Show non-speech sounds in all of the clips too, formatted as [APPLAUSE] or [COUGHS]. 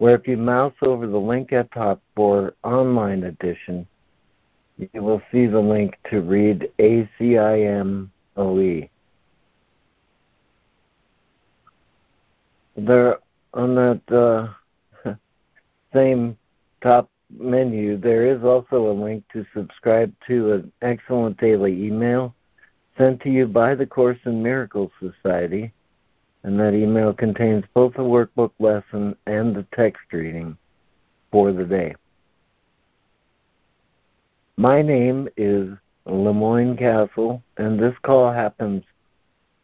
where if you mouse over the link at top for online edition, you will see the link to read ACIMOE. There, on that uh, [LAUGHS] same top menu, there is also a link to subscribe to an excellent daily email sent to you by the Course in Miracles Society and that email contains both the workbook lesson and the text reading for the day. My name is LeMoyne Castle, and this call happens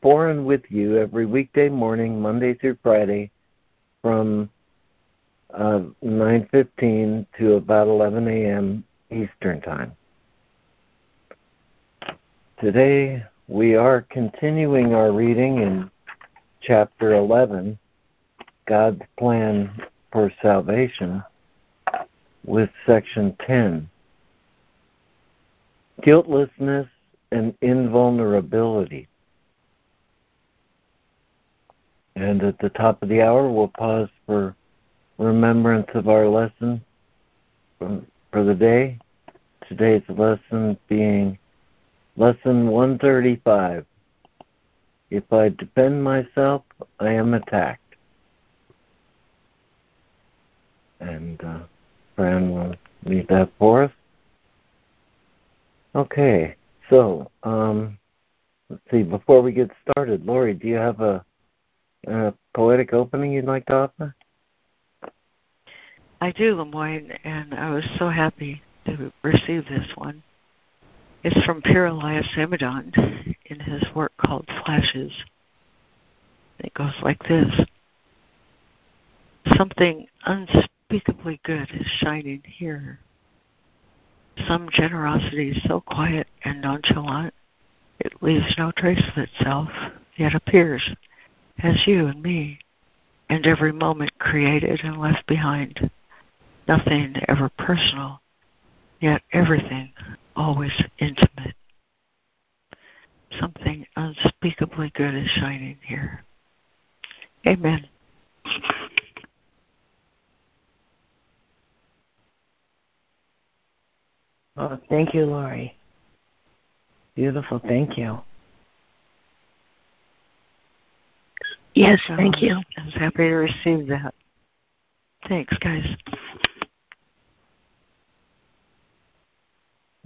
for and with you every weekday morning, Monday through Friday, from uh, 9:15 to about 11 a.m. Eastern Time. Today we are continuing our reading in chapter 11, God's Plan for Salvation, with section 10, Guiltlessness and Invulnerability. And at the top of the hour, we'll pause for remembrance of our lesson for the day. Today's lesson being lesson 135 if I defend myself, I am attacked. And uh, Fran will read that for us. Okay, so um, let's see. Before we get started, Lori, do you have a, a poetic opening you'd like to offer? I do, LeMoyne, and I was so happy to receive this one. It's from Pir Elias Amidon in his work called Flashes. It goes like this Something unspeakably good is shining here. Some generosity so quiet and nonchalant it leaves no trace of itself, yet appears as you and me, and every moment created and left behind. Nothing ever personal, yet everything always intimate. Something unspeakably good is shining here. Amen. Oh, thank you, Lori. Beautiful. Thank you. Yes, thank you. I was happy to receive that. Thanks, guys.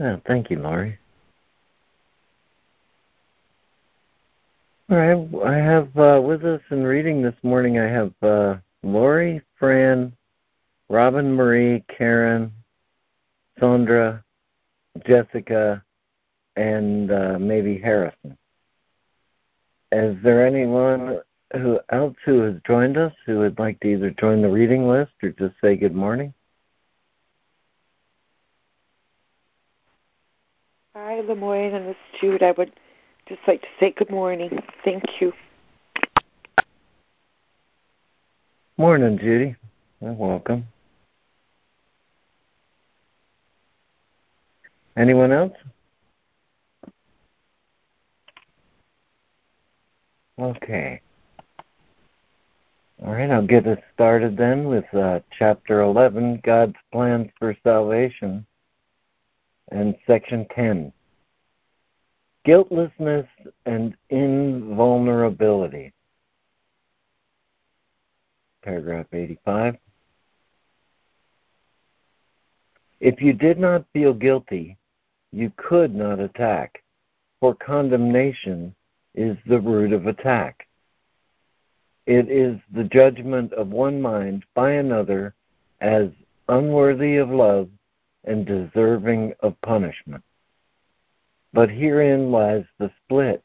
Yeah, thank you, Lori. All right, I have uh, with us in reading this morning. I have uh, Lori, Fran, Robin, Marie, Karen, Sandra, Jessica, and uh, maybe Harrison. Is there anyone who else who has joined us who would like to either join the reading list or just say good morning? Hi, LeMoyne and Miss Jude. I would just like to say good morning. Thank you. Morning, Judy. welcome. Anyone else? Okay. All right, I'll get us started then with uh, chapter 11 God's Plans for Salvation and section 10 guiltlessness and invulnerability. Paragraph 85. If you did not feel guilty, you could not attack, for condemnation is the root of attack. It is the judgment of one mind by another as unworthy of love and deserving of punishment. But herein lies the split.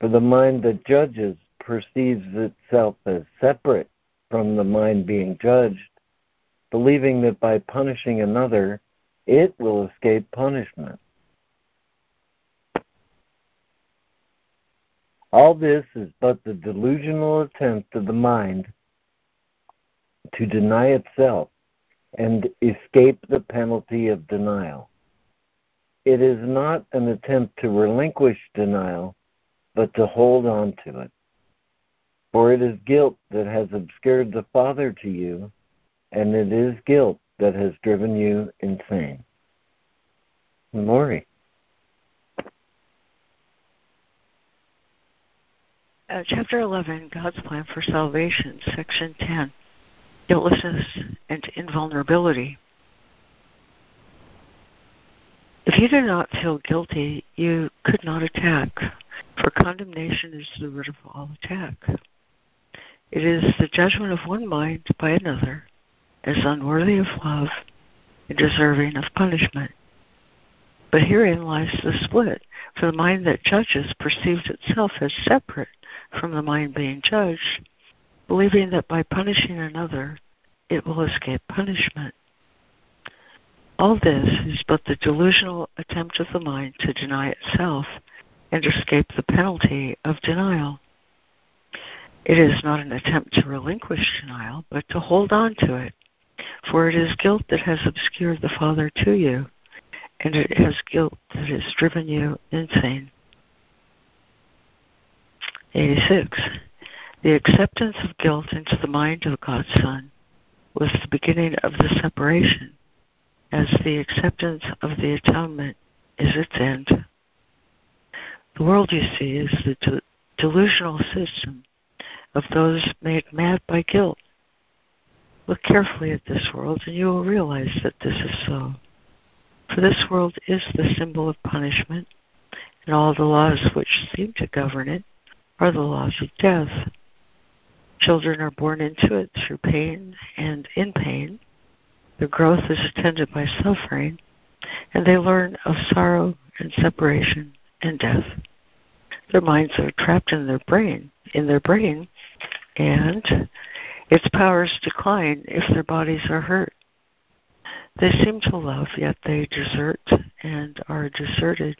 For the mind that judges perceives itself as separate from the mind being judged, believing that by punishing another, it will escape punishment. All this is but the delusional attempt of the mind to deny itself and escape the penalty of denial. It is not an attempt to relinquish denial, but to hold on to it. For it is guilt that has obscured the Father to you, and it is guilt that has driven you insane. Lori. Uh, chapter 11, God's Plan for Salvation, Section 10, Guiltlessness and Invulnerability. If you do not feel guilty, you could not attack, for condemnation is the root of all attack. It is the judgment of one mind by another as unworthy of love and deserving of punishment. But herein lies the split, for the mind that judges perceives itself as separate from the mind being judged, believing that by punishing another it will escape punishment. All this is but the delusional attempt of the mind to deny itself and escape the penalty of denial. It is not an attempt to relinquish denial, but to hold on to it, for it is guilt that has obscured the Father to you, and it has guilt that has driven you insane. 86. The acceptance of guilt into the mind of God's Son was the beginning of the separation, as the acceptance of the atonement is its end. The world, you see, is the de- delusional system of those made mad by guilt. Look carefully at this world, and you will realize that this is so. For this world is the symbol of punishment, and all the laws which seem to govern it are the laws of death. Children are born into it through pain and in pain. Their growth is attended by suffering, and they learn of sorrow and separation and death. Their minds are trapped in their brain, in their brain, and its powers decline if their bodies are hurt. They seem to love, yet they desert and are deserted.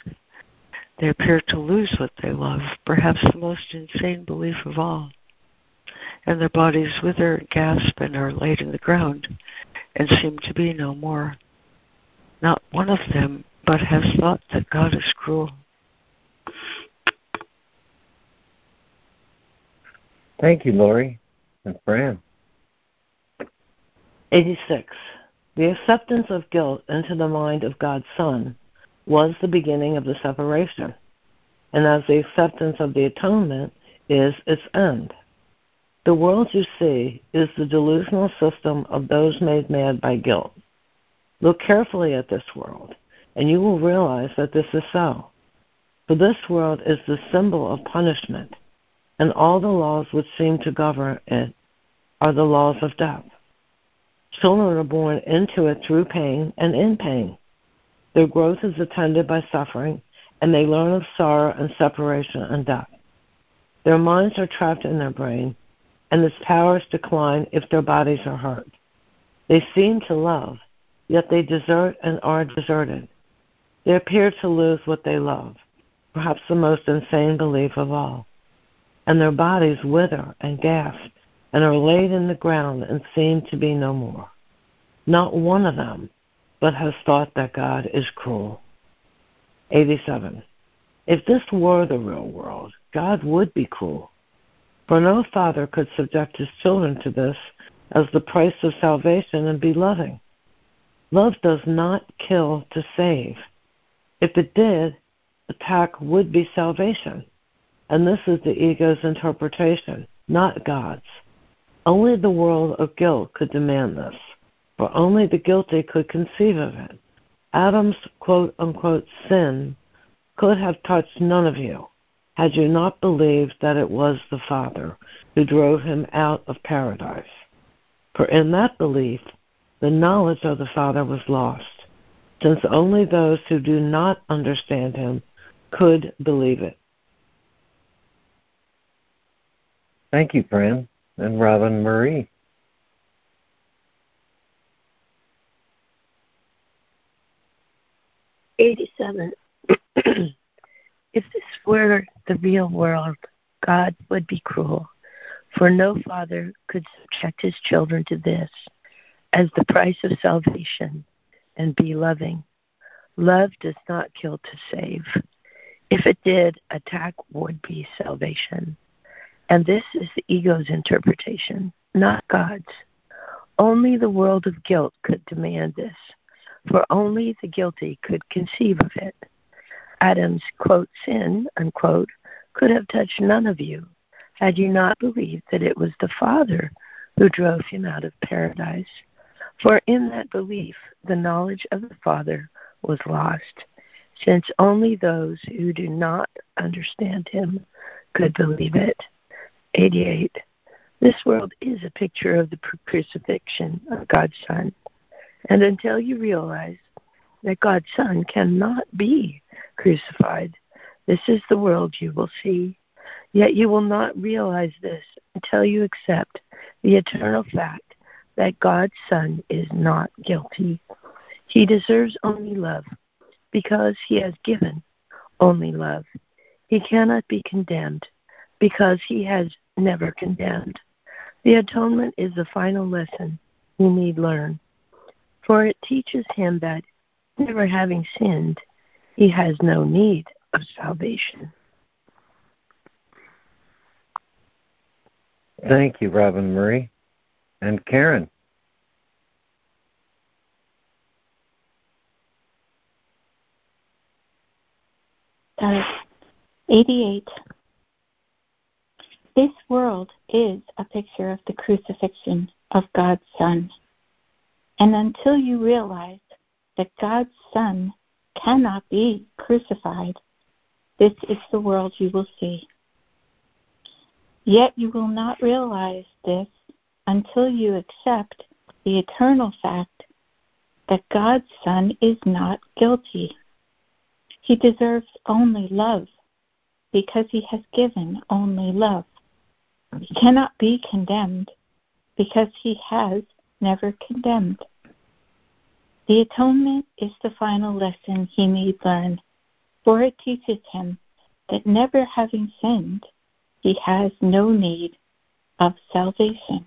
They appear to lose what they love, perhaps the most insane belief of all. And their bodies wither and gasp and are laid in the ground and seem to be no more. Not one of them but has thought that God is cruel. Thank you, Lori and Fran. 86. The acceptance of guilt into the mind of God's Son was the beginning of the separation, and as the acceptance of the atonement is its end. The world you see is the delusional system of those made mad by guilt. Look carefully at this world, and you will realize that this is so. For this world is the symbol of punishment, and all the laws which seem to govern it are the laws of death. Children are born into it through pain and in pain. Their growth is attended by suffering, and they learn of sorrow and separation and death. Their minds are trapped in their brain, and its powers decline if their bodies are hurt. They seem to love, yet they desert and are deserted. They appear to lose what they love, perhaps the most insane belief of all. And their bodies wither and gasp and are laid in the ground and seem to be no more. Not one of them but has thought that God is cruel. 87. If this were the real world, God would be cruel. For no father could subject his children to this as the price of salvation and be loving. Love does not kill to save. If it did, attack would be salvation. And this is the ego's interpretation, not God's. Only the world of guilt could demand this for only the guilty could conceive of it. Adam's quote unquote sin could have touched none of you had you not believed that it was the Father who drove him out of paradise. For in that belief, the knowledge of the Father was lost, since only those who do not understand him could believe it. Thank you, Fran and Robin Marie. Eighty-seven. [CLEARS THROAT] if this were the real world, God would be cruel, for no father could subject his children to this as the price of salvation and be loving. Love does not kill to save. If it did, attack would be salvation. And this is the ego's interpretation, not God's. Only the world of guilt could demand this, for only the guilty could conceive of it. Adam's, quote, sin, unquote, could have touched none of you had you not believed that it was the Father who drove him out of paradise. For in that belief, the knowledge of the Father was lost, since only those who do not understand him could believe it. 88. This world is a picture of the crucifixion of God's Son. And until you realize that God's Son cannot be crucified, this is the world you will see. Yet you will not realize this until you accept the eternal fact that God's Son is not guilty. He deserves only love because he has given only love. He cannot be condemned because he has never condemned. The atonement is the final lesson he need learn, for it teaches him that, never having sinned, he has no need of salvation. Thank you, Robin Marie. And Karen. Uh, 88. This world is a picture of the crucifixion of God's Son. And until you realize that God's Son cannot be crucified, this is the world you will see. Yet you will not realize this until you accept the eternal fact that God's Son is not guilty. He deserves only love because he has given only love. He cannot be condemned because he has never condemned. The atonement is the final lesson he need learn, for it teaches him that never having sinned, he has no need of salvation.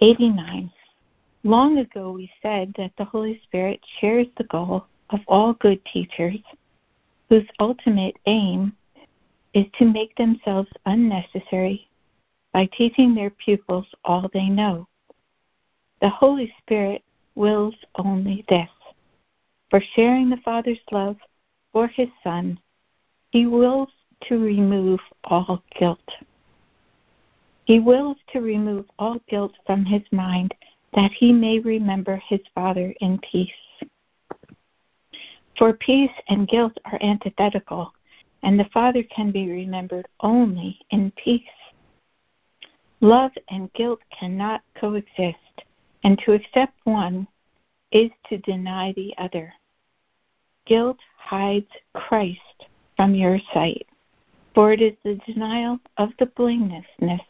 89. Long ago we said that the Holy Spirit shares the goal of all good teachers, whose ultimate aim is to make themselves unnecessary by teaching their pupils all they know. The Holy Spirit wills only this. For sharing the Father's love for his Son, he wills to remove all guilt. He wills to remove all guilt from his mind that he may remember his Father in peace. For peace and guilt are antithetical, and the Father can be remembered only in peace. Love and guilt cannot coexist, and to accept one is to deny the other. Guilt hides Christ from your sight, for it is the denial of the blamelessness.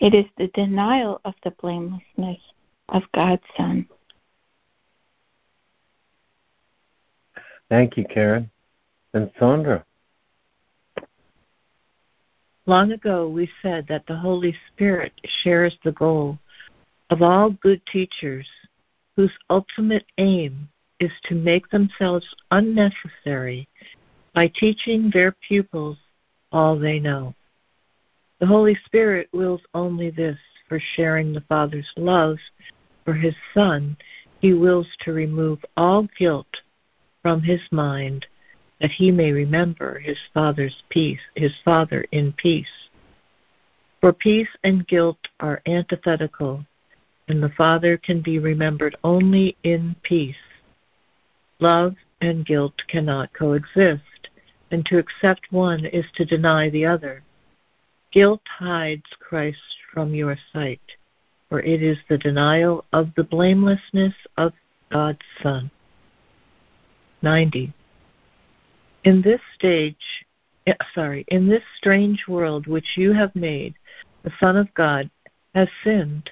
It is the denial of the blamelessness of God's Son. Thank you, Karen. And Sandra. Long ago, we said that the Holy Spirit shares the goal of all good teachers whose ultimate aim is to make themselves unnecessary by teaching their pupils all they know. The Holy Spirit wills only this for sharing the Father's love for his Son. He wills to remove all guilt from his mind that he may remember his father's peace, his father in peace. For peace and guilt are antithetical, and the Father can be remembered only in peace. Love and guilt cannot coexist, and to accept one is to deny the other. Guilt hides Christ from your sight, for it is the denial of the blamelessness of God's Son. 90. In this stage, sorry, in this strange world which you have made, the Son of God has sinned.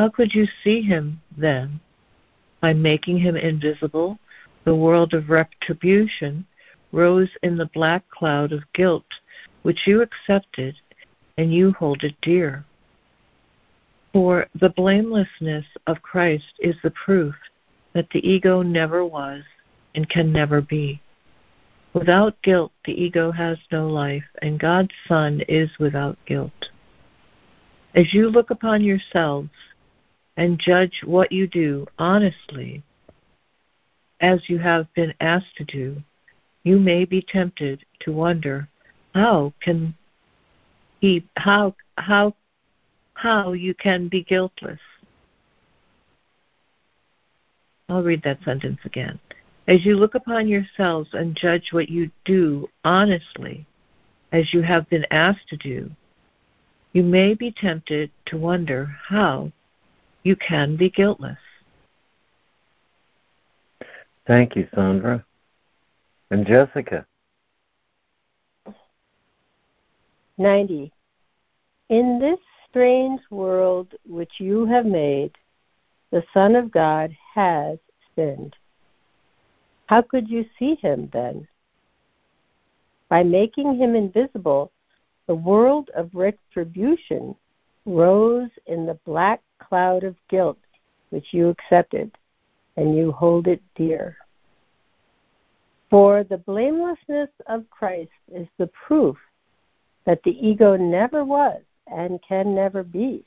How could you see him then? By making him invisible the world of retribution rose in the black cloud of guilt which you accepted and you hold it dear. For the blamelessness of Christ is the proof that the ego never was and can never be. Without guilt, the ego has no life, and God's Son is without guilt. As you look upon yourselves and judge what you do honestly, as you have been asked to do, you may be tempted to wonder how can he how how how you can be guiltless. I'll read that sentence again. As you look upon yourselves and judge what you do honestly, as you have been asked to do, you may be tempted to wonder how you can be guiltless. Thank you, Sandra. And Jessica. 90. In this strange world which you have made, the Son of God has sinned. How could you see him then? By making him invisible, the world of retribution rose in the black cloud of guilt which you accepted, and you hold it dear. For the blamelessness of Christ is the proof that the ego never was and can never be.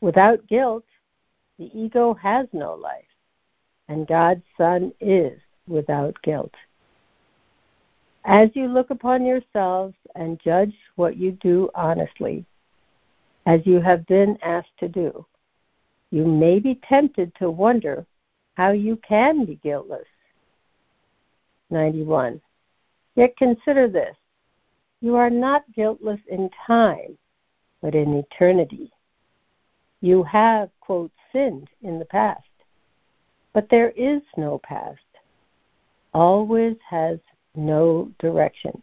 Without guilt, the ego has no life, and God's Son is without guilt. As you look upon yourselves and judge what you do honestly, as you have been asked to do, you may be tempted to wonder how you can be guiltless. 91. Yet consider this you are not guiltless in time, but in eternity. You have, quote, sinned in the past, but there is no past. Always has no direction.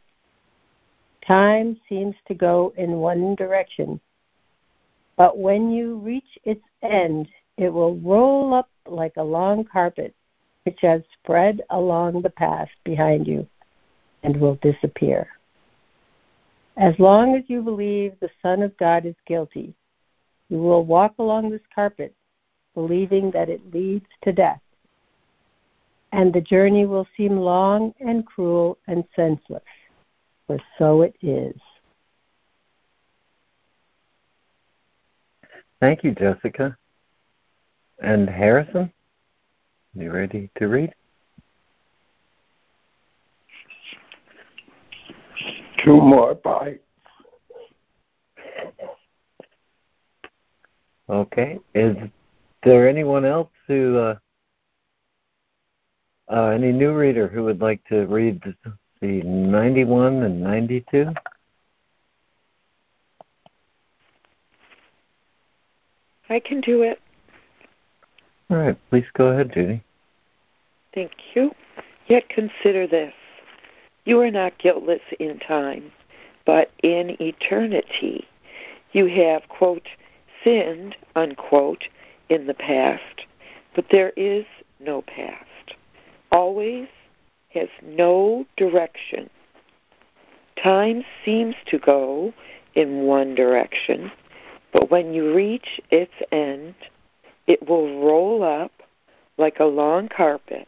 Time seems to go in one direction, but when you reach its end, it will roll up like a long carpet which has spread along the path behind you and will disappear. As long as you believe the Son of God is guilty, you will walk along this carpet believing that it leads to death. And the journey will seem long and cruel and senseless, for so it is. Thank you, Jessica. And Harrison, you ready to read? two more bites. Okay. Is there anyone else who, uh, uh, any new reader who would like to read the 91 and 92? I can do it. All right. Please go ahead, Judy. Thank you. Yet consider this you are not guiltless in time, but in eternity. You have, quote, sinned, unquote, in the past, but there is no past. Always has no direction. Time seems to go in one direction, but when you reach its end, it will roll up like a long carpet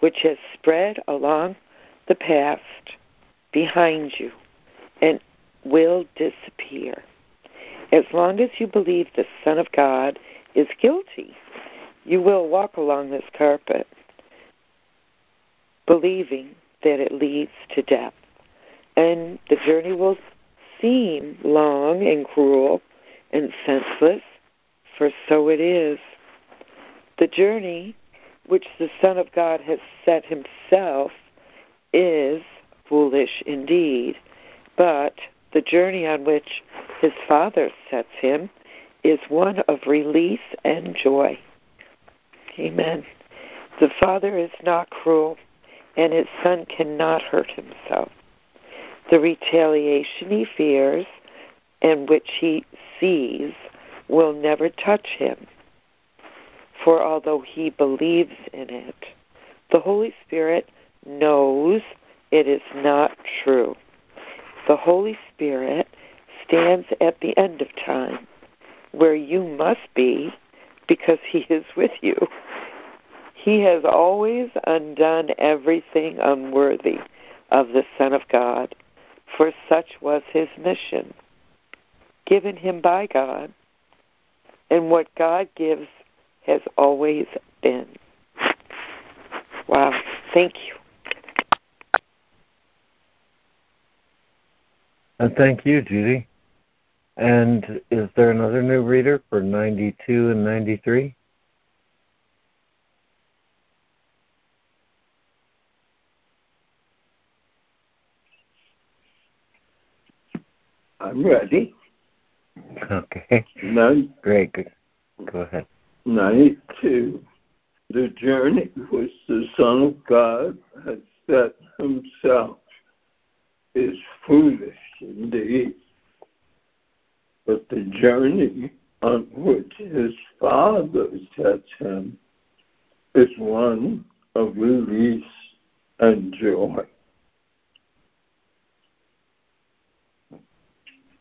which has spread along the past behind you and will disappear. As long as you believe the Son of God is guilty, you will walk along this carpet believing that it leads to death. And the journey will seem long and cruel and senseless, for so it is. The journey which the Son of God has set himself is foolish indeed, but the journey on which his Father sets him is one of release and joy. Amen. The Father is not cruel, and his Son cannot hurt himself. The retaliation he fears and which he sees will never touch him. For although he believes in it, The Holy Spirit knows it is not true. The Holy Spirit stands at the end of time, where you must be because He is with you. He has always undone everything unworthy of the Son of God, for such was His mission, given Him by God, and what God gives has always been. Wow. Thank you. And thank you, Judy. And is there another new reader for 92 and 93? I'm ready. [LAUGHS] Okay. Nine, Great. Good. Go ahead. 92. The journey which the Son of God has set himself is foolish indeed. But the journey on which his Father sets him is one of release and joy.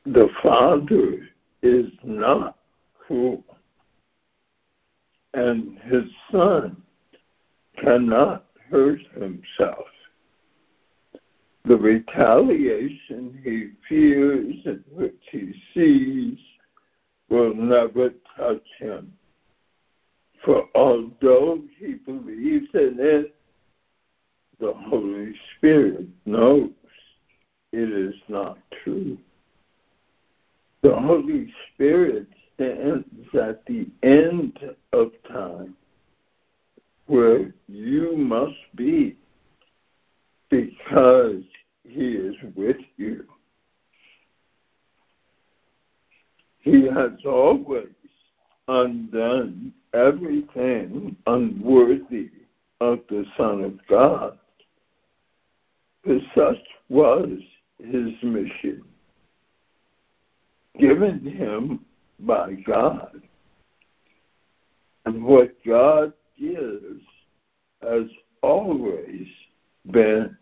The Father is not cruel, and his Son cannot hurt himself. The retaliation he fears and which he sees will never touch him. For although he believes in it, the Holy Spirit knows it is not true. The Holy Spirit stands at the end of time where you must be because he is with you. He has always undone everything unworthy of the Son of God. For such was his mission, given him by God. And what God gives has always been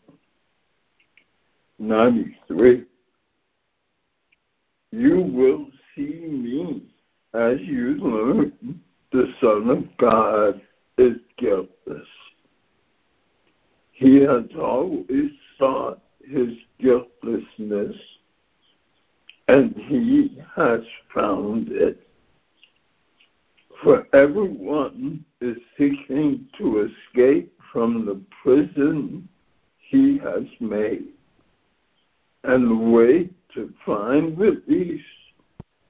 93. You will see me as you learn the Son of God is guiltless. He has always sought his guiltlessness, and he has found it. For everyone is seeking to escape from the prison he has made. And the way to find release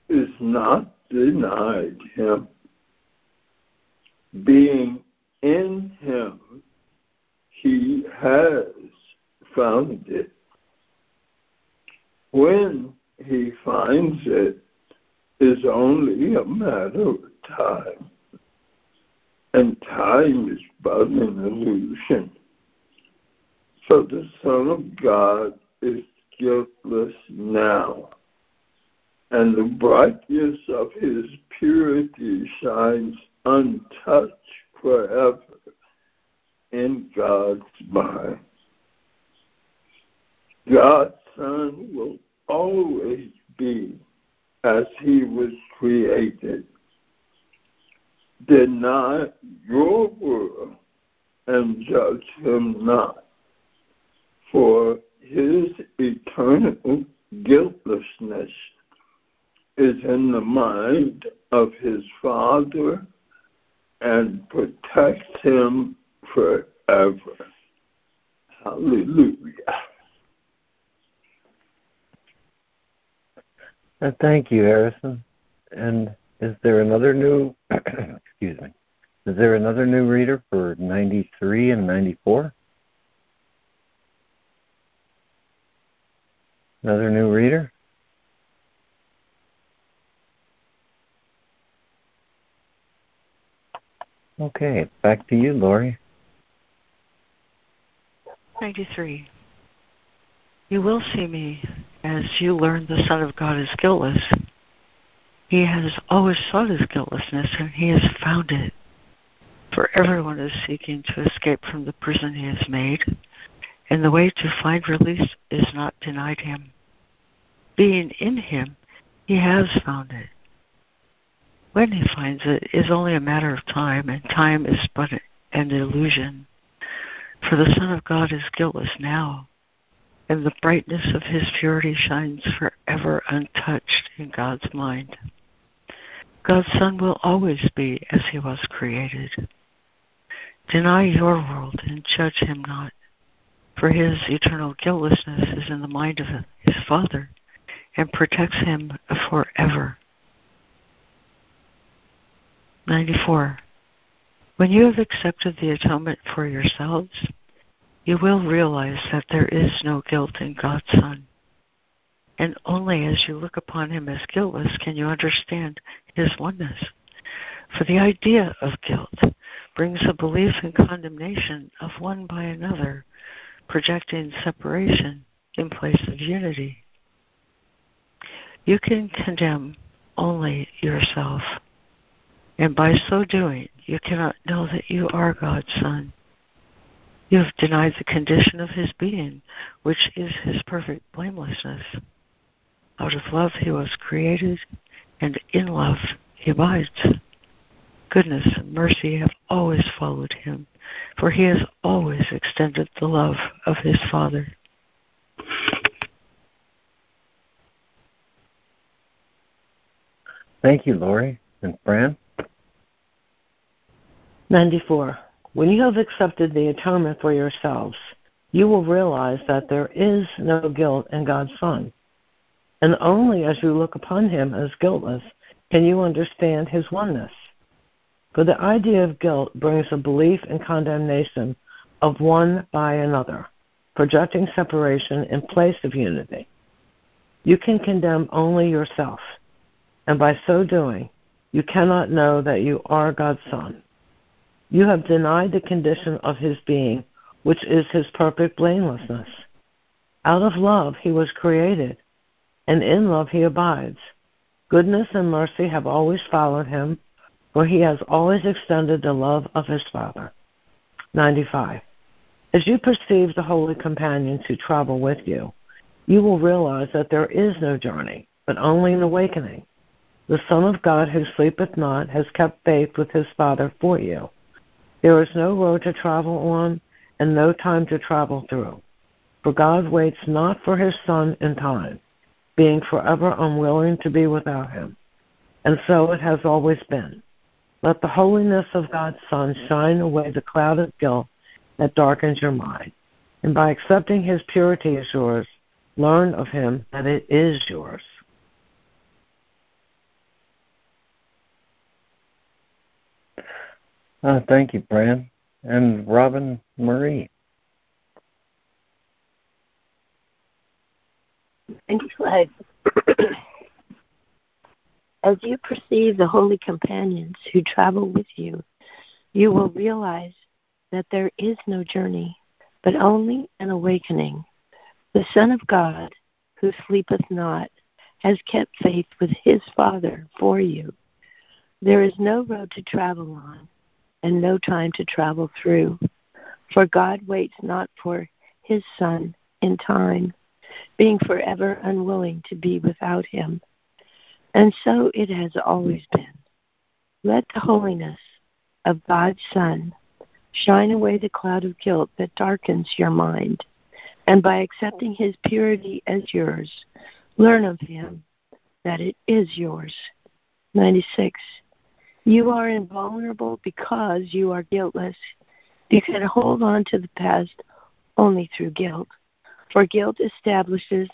is not denied him. Being in him, he has found it. When he finds it is only a matter of time. And time is but an illusion. So the Son of God is guiltless now. And the brightness of his purity shines untouched forever in God's mind. God's Son will always be as he was created. Deny your world and judge him not, for his eternal guiltlessness is in the mind of his Father and protects him forever. Hallelujah. Uh, Uh, thank you, Harrison. And is there another new, [CLEARS THROAT] excuse me, is there another new reader for 93 and 94? Another new reader? Okay, back to you, Lori. 93. You will see me as you learn the Son of God is guiltless. He has always sought his guiltlessness, and he has found it. For everyone is seeking to escape from the prison he has made, and the way to find release is not denied him. Being in him, he has found it. When he finds it is only a matter of time, and time is but an illusion. For the Son of God is guiltless now, and the brightness of his purity shines forever untouched in God's mind. God's Son will always be as he was created. Deny your world and judge him not, for his eternal guiltlessness is in the mind of his Father and protects him forever. 94. When you have accepted the atonement for yourselves, you will realize that there is no guilt in God's Son. And only as you look upon him as guiltless can you understand his oneness. For the idea of guilt brings a belief in condemnation of one by another, projecting separation in place of unity. You can condemn only yourself, and by so doing, you cannot know that you are God's Son. You have denied the condition of his being, which is his perfect blamelessness. Out of love he was created, and in love he abides. Goodness and mercy have always followed him, for he has always extended the love of his Father. Thank you, Lori and Fran. 94. When you have accepted the atonement for yourselves, you will realize that there is no guilt in God's Son. And only as you look upon him as guiltless can you understand his oneness. For the idea of guilt brings a belief in condemnation of one by another, projecting separation in place of unity. You can condemn only yourself, and by so doing, you cannot know that you are God's Son. You have denied the condition of his being, which is his perfect blamelessness. Out of love he was created, and in love he abides. Goodness and mercy have always followed him, for he has always extended the love of his Father. 95. As you perceive the holy companions who travel with you, you will realize that there is no journey, but only an awakening. The Son of God who sleepeth not has kept faith with his Father for you. There is no road to travel on and no time to travel through. For God waits not for his Son in time, being forever unwilling to be without him. And so it has always been. Let the holiness of God's Son shine away the cloud of guilt that darkens your mind. And by accepting his purity as yours, learn of him that it is yours. Uh, thank you, Fran. And Robin Marie. Thank you, [COUGHS] As you perceive the holy companions who travel with you, you will realize that there is no journey, but only an awakening. The Son of God, who sleepeth not, has kept faith with his Father for you. There is no road to travel on, and no time to travel through. For God waits not for his Son in time, being forever unwilling to be without him. And so it has always been. Let the holiness of God's Son shine away the cloud of guilt that darkens your mind, and by accepting his purity as yours, learn of him that it is yours. 96. You are invulnerable because you are guiltless. You can hold on to the past only through guilt, for guilt establishes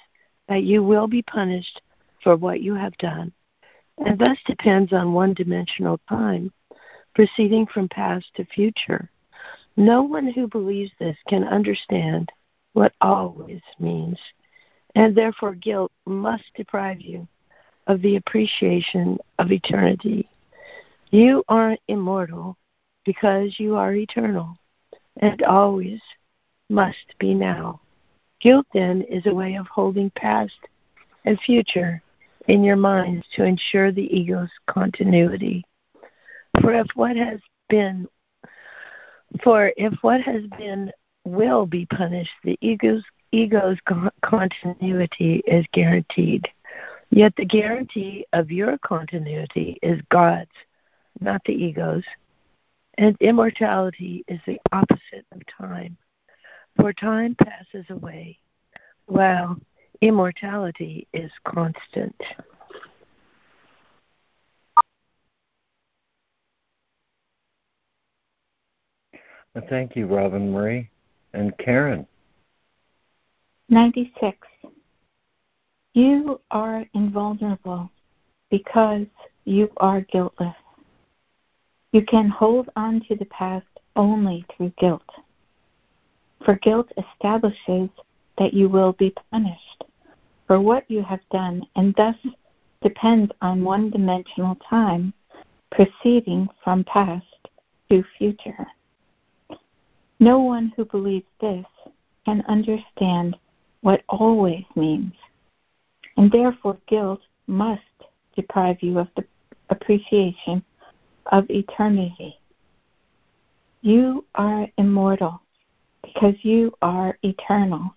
that you will be punished for what you have done, and thus depends on one dimensional time, proceeding from past to future. No one who believes this can understand what always means, and therefore guilt must deprive you of the appreciation of eternity. You are immortal because you are eternal and always must be now. Guilt, then, is a way of holding past and future in your minds to ensure the ego's continuity. For if what has been For if what has been will be punished, the ego's, ego's continuity is guaranteed. Yet the guarantee of your continuity is God's, not the ego's. And immortality is the opposite of time. For time passes away, while immortality is constant. Thank you, Robin Marie. And Karen. 96. You are invulnerable because you are guiltless. You can hold on to the past only through guilt. For guilt establishes that you will be punished for what you have done and thus depends on one dimensional time proceeding from past to future. No one who believes this can understand what always means, and therefore guilt must deprive you of the appreciation of eternity. You are immortal because you are eternal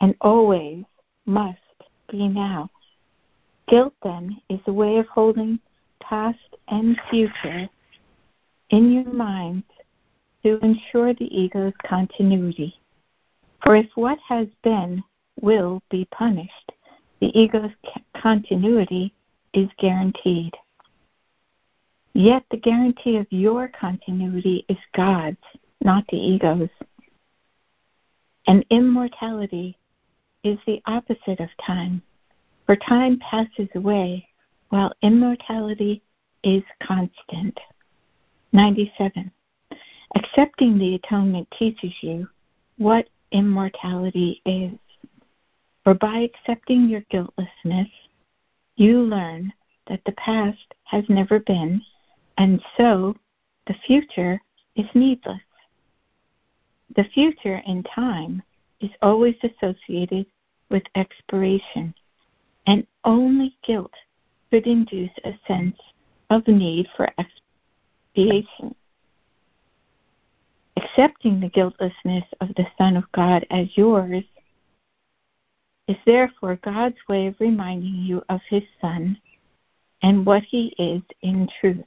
and always must be now. Guilt, then, is a way of holding past and future in your mind to ensure the ego's continuity. For if what has been will be punished, the ego's continuity is guaranteed. Yet the guarantee of your continuity is God's, not the ego's. And immortality is the opposite of time, for time passes away while immortality is constant. 97. Accepting the atonement teaches you what immortality is. For by accepting your guiltlessness, you learn that the past has never been, and so the future is needless. The future in time is always associated with expiration, and only guilt could induce a sense of need for expiation accepting the guiltlessness of the Son of God as yours is therefore God's way of reminding you of his Son and what he is in truth.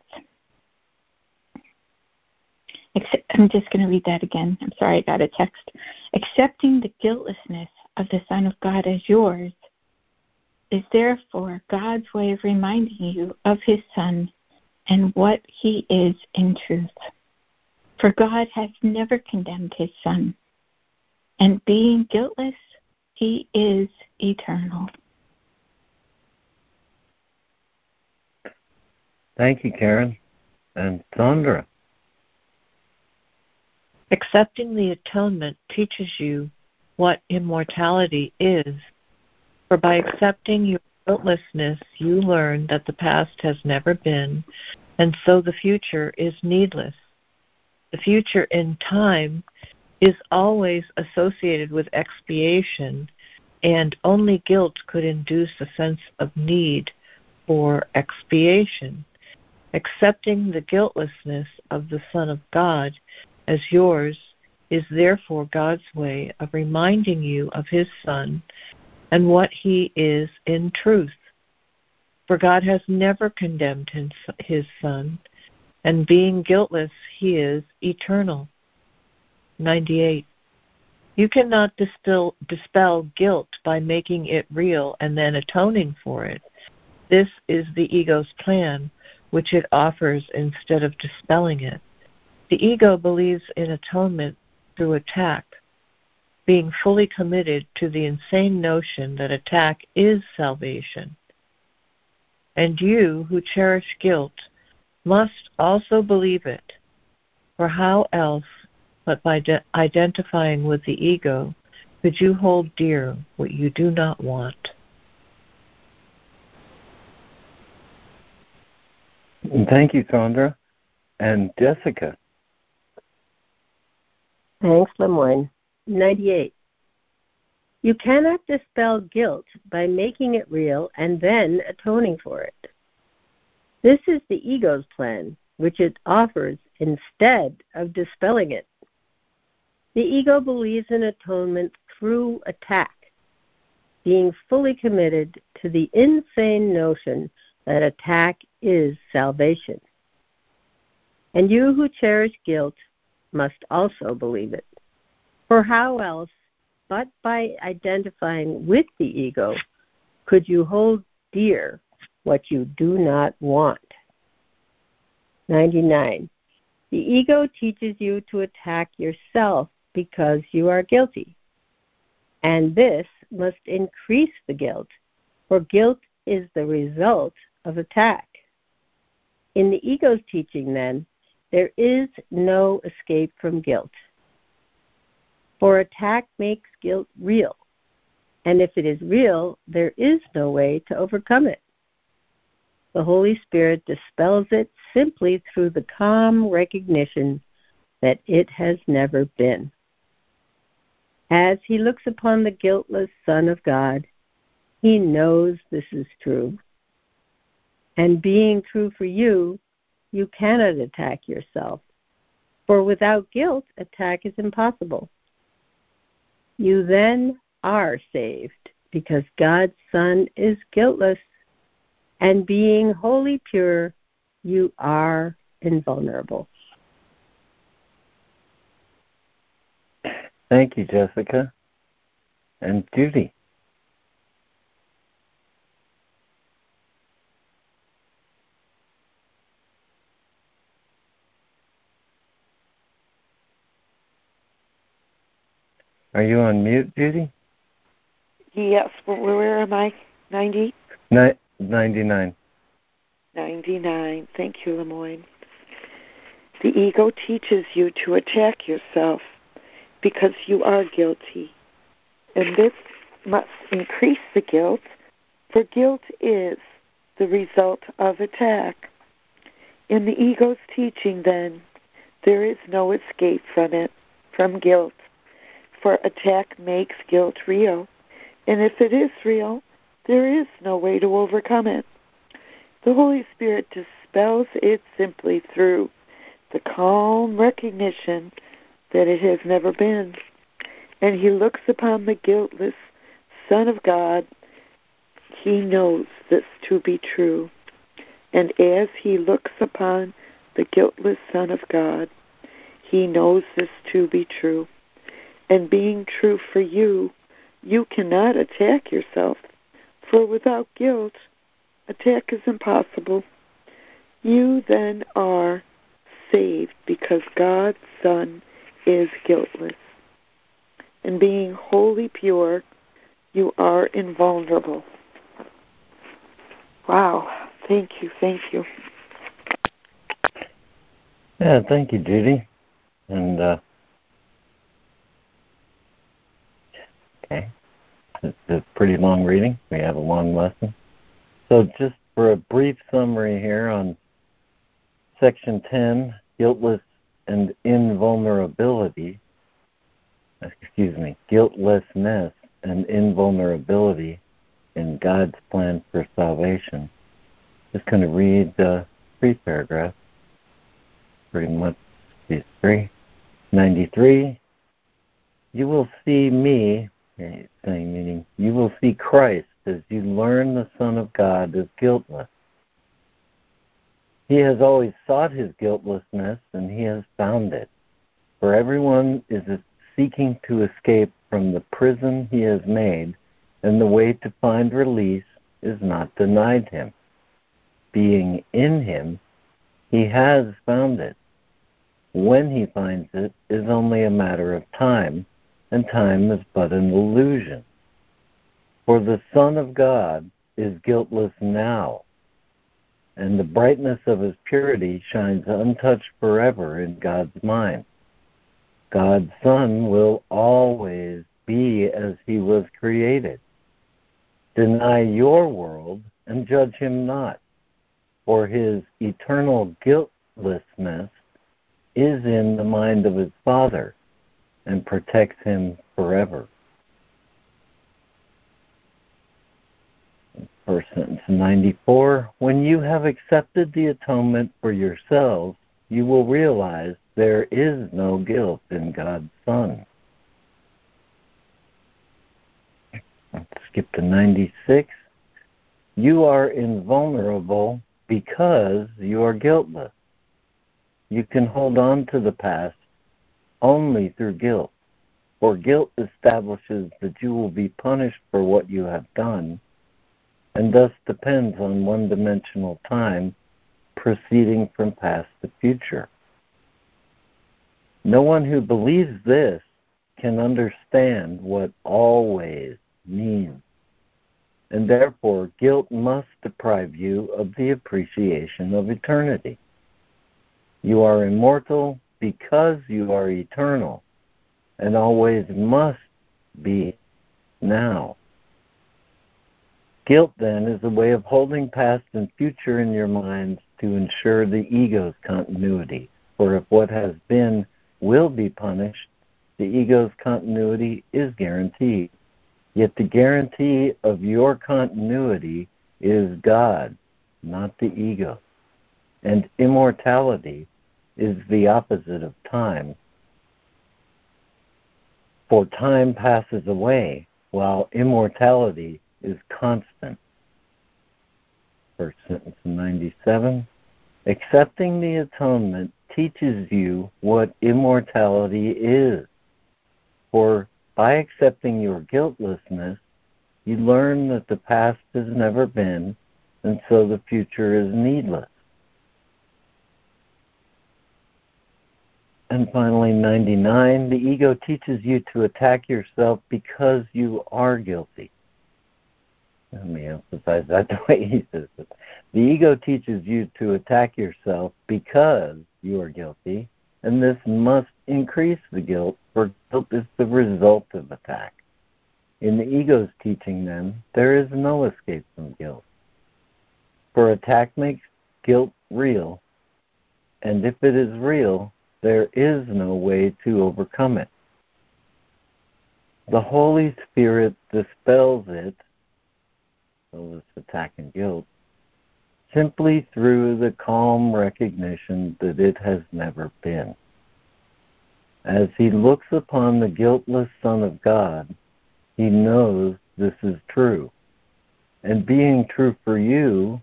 I'm just going to read that again. I'm sorry, I got a text. Accepting the guiltlessness of the Son of God as yours is therefore God's way of reminding you of his Son and what he is in truth. For God has never condemned his Son, and being guiltless, he is eternal. Thank you, Karen. And Sandra. Accepting the atonement teaches you what immortality is. For by accepting your guiltlessness, you learn that the past has never been, and so the future is needless the future in time is always associated with expiation, and only guilt could induce a sense of need for expiation. Accepting the guiltlessness of the Son of God as yours is therefore God's way of reminding you of His Son and what He is in truth. For God has never condemned His Son and being guiltless, he is eternal. 98. You cannot dispel, dispel guilt by making it real and then atoning for it. This is the ego's plan, which it offers instead of dispelling it. The ego believes in atonement through attack, being fully committed to the insane notion that attack is salvation. And you, who cherish guilt, must also believe it. For how else but by de- identifying with the ego could you hold dear what you do not want? Thank you, Sandra. And Jessica. Thanks, LeMoyne. 98. You cannot dispel guilt by making it real and then atoning for it. This is the ego's plan, which it offers instead of dispelling it. The ego believes in atonement through attack, being fully committed to the insane notion that attack is salvation. And you who cherish guilt must also believe it. For how else, but by identifying with the ego, could you hold dear what you do not want? 99. The ego teaches you to attack yourself because you are guilty. And this must increase the guilt, for guilt is the result of attack. In the ego's teaching, then, there is no escape from guilt. For attack makes guilt real. And if it is real, there is no way to overcome it. The Holy Spirit dispels it simply through the calm recognition that it has never been. As he looks upon the guiltless Son of God, he knows this is true. And being true for you, you cannot attack yourself. For without guilt, attack is impossible. You then are saved because God's Son is guiltless, and being wholly pure, you are invulnerable. Thank you, Jessica. And Judy. Are you on mute, Judy? Yes. Where, where am I? 90? Ni- 99. 99. Thank you, LeMoyne. The ego teaches you to attack yourself because you are guilty. And this must increase the guilt, for guilt is the result of attack. In the ego's teaching, then, there is no escape from it, from guilt, for attack makes guilt real. And if it is real, there is no way to overcome it. The Holy Spirit dispels it simply through the calm recognition that it has never been. And he looks upon the guiltless Son of God. He knows this to be true. And as he looks upon the guiltless Son of God, he knows this to be true. And being true for you, you cannot attack yourself, for without guilt, attack is impossible. You then are saved because God's Son is guiltless. And being wholly pure, you are invulnerable. Wow. Thank you. Thank you. Yeah, thank you, Judy. And uh, okay, it's a pretty long reading. We have a long lesson. So, just for a brief summary here on section 10, guiltless and invulnerability, excuse me, guiltlessness and invulnerability in God's plan for salvation. Just going to read the three paragraphs, pretty much these three. 93, you will see me, saying meaning, you will see Christ as you learn the Son of God is guiltless he has always sought his guiltlessness, and he has found it. For everyone is seeking to escape from the prison he has made, and the way to find release is not denied him. Being in him, he has found it. When he finds it is only a matter of time, and time is but an illusion. For the Son of God is guiltless now and the brightness of his purity shines untouched forever in God's mind. God's Son will always be as he was created. Deny your world and judge him not, for his eternal guiltlessness is in the mind of his Father and protects him forever. First sentence 94 When you have accepted the atonement for yourselves, you will realize there is no guilt in God's Son. Skip to 96. You are invulnerable because you are guiltless. You can hold on to the past only through guilt, for guilt establishes that you will be punished for what you have done, and thus depends on one dimensional time proceeding from past to future. No one who believes this can understand what always means, and therefore guilt must deprive you of the appreciation of eternity. You are immortal because you are eternal and always must be now. Guilt, then, is a way of holding past and future in your minds to ensure the ego's continuity. For if what has been will be punished, the ego's continuity is guaranteed. Yet the guarantee of your continuity is God, not the ego. And immortality is the opposite of time. For time passes away, while immortality is constant. First sentence 97. Accepting the atonement teaches you what immortality is. For by accepting your guiltlessness, you learn that the past has never been, and so the future is needless. And finally, 99, the ego teaches you to attack yourself because you are guilty. Let me emphasize that [LAUGHS] the way he says it. The ego teaches you to attack yourself because you are guilty, and this must increase the guilt, for guilt is the result of attack. In the ego's teaching, then, there is no escape from guilt. For attack makes guilt real, and if it is real, there is no way to overcome it. The Holy Spirit dispels it, so this attack and guilt, simply through the calm recognition that it has never been. As he looks upon the guiltless Son of God, he knows this is true. And being true for you,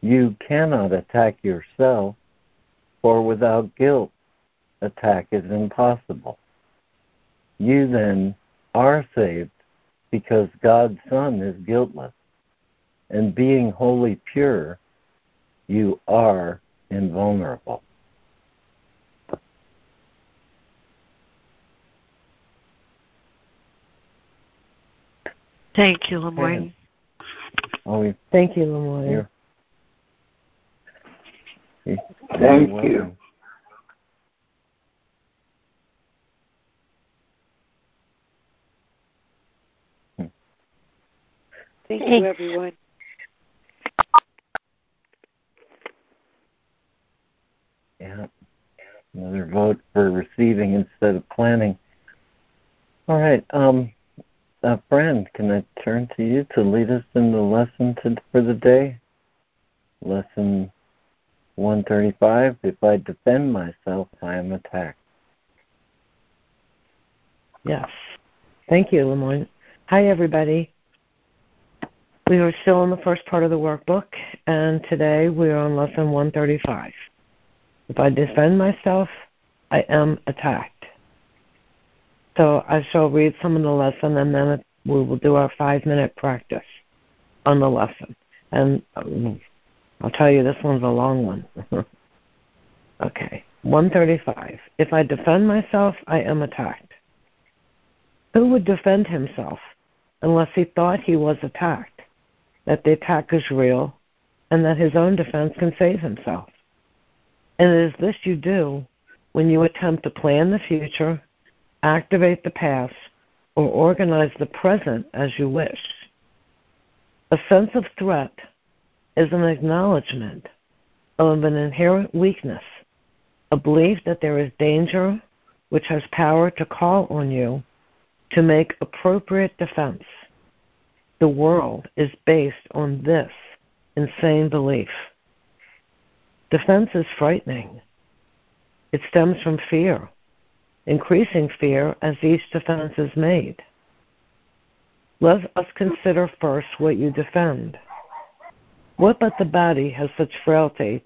you cannot attack yourself for without guilt, attack is impossible. You then are saved because God's Son is guiltless. And being wholly pure, you are invulnerable. Thank you, LeMoyne. Oh, Thank you, LeMoyne. Thank you. Thank you, everyone. Yeah. Another vote for receiving instead of planning. All right. Um, uh, Fran, can I turn to you to lead us in the lesson to, for the day? Lesson 135 If I defend myself, I am attacked. Yes. Thank you, LeMoyne. Hi, everybody. We are still in the first part of the workbook, and today we are on lesson 135. If I defend myself, I am attacked. So I shall read some of the lesson, and then we will do our five minute practice on the lesson. And um, I'll tell you, this one's a long one. [LAUGHS] okay, 135. If I defend myself, I am attacked. Who would defend himself unless he thought he was attacked, that the attack is real, and that his own defense can save himself? And it is this you do when you attempt to plan the future, activate the past, or organize the present as you wish. A sense of threat is an acknowledgement of an inherent weakness, a belief that there is danger which has power to call on you to make appropriate defense. The world is based on this insane belief. Defense is frightening. It stems from fear, increasing fear as each defense is made. Let us consider first what you defend. What but the body has such frailty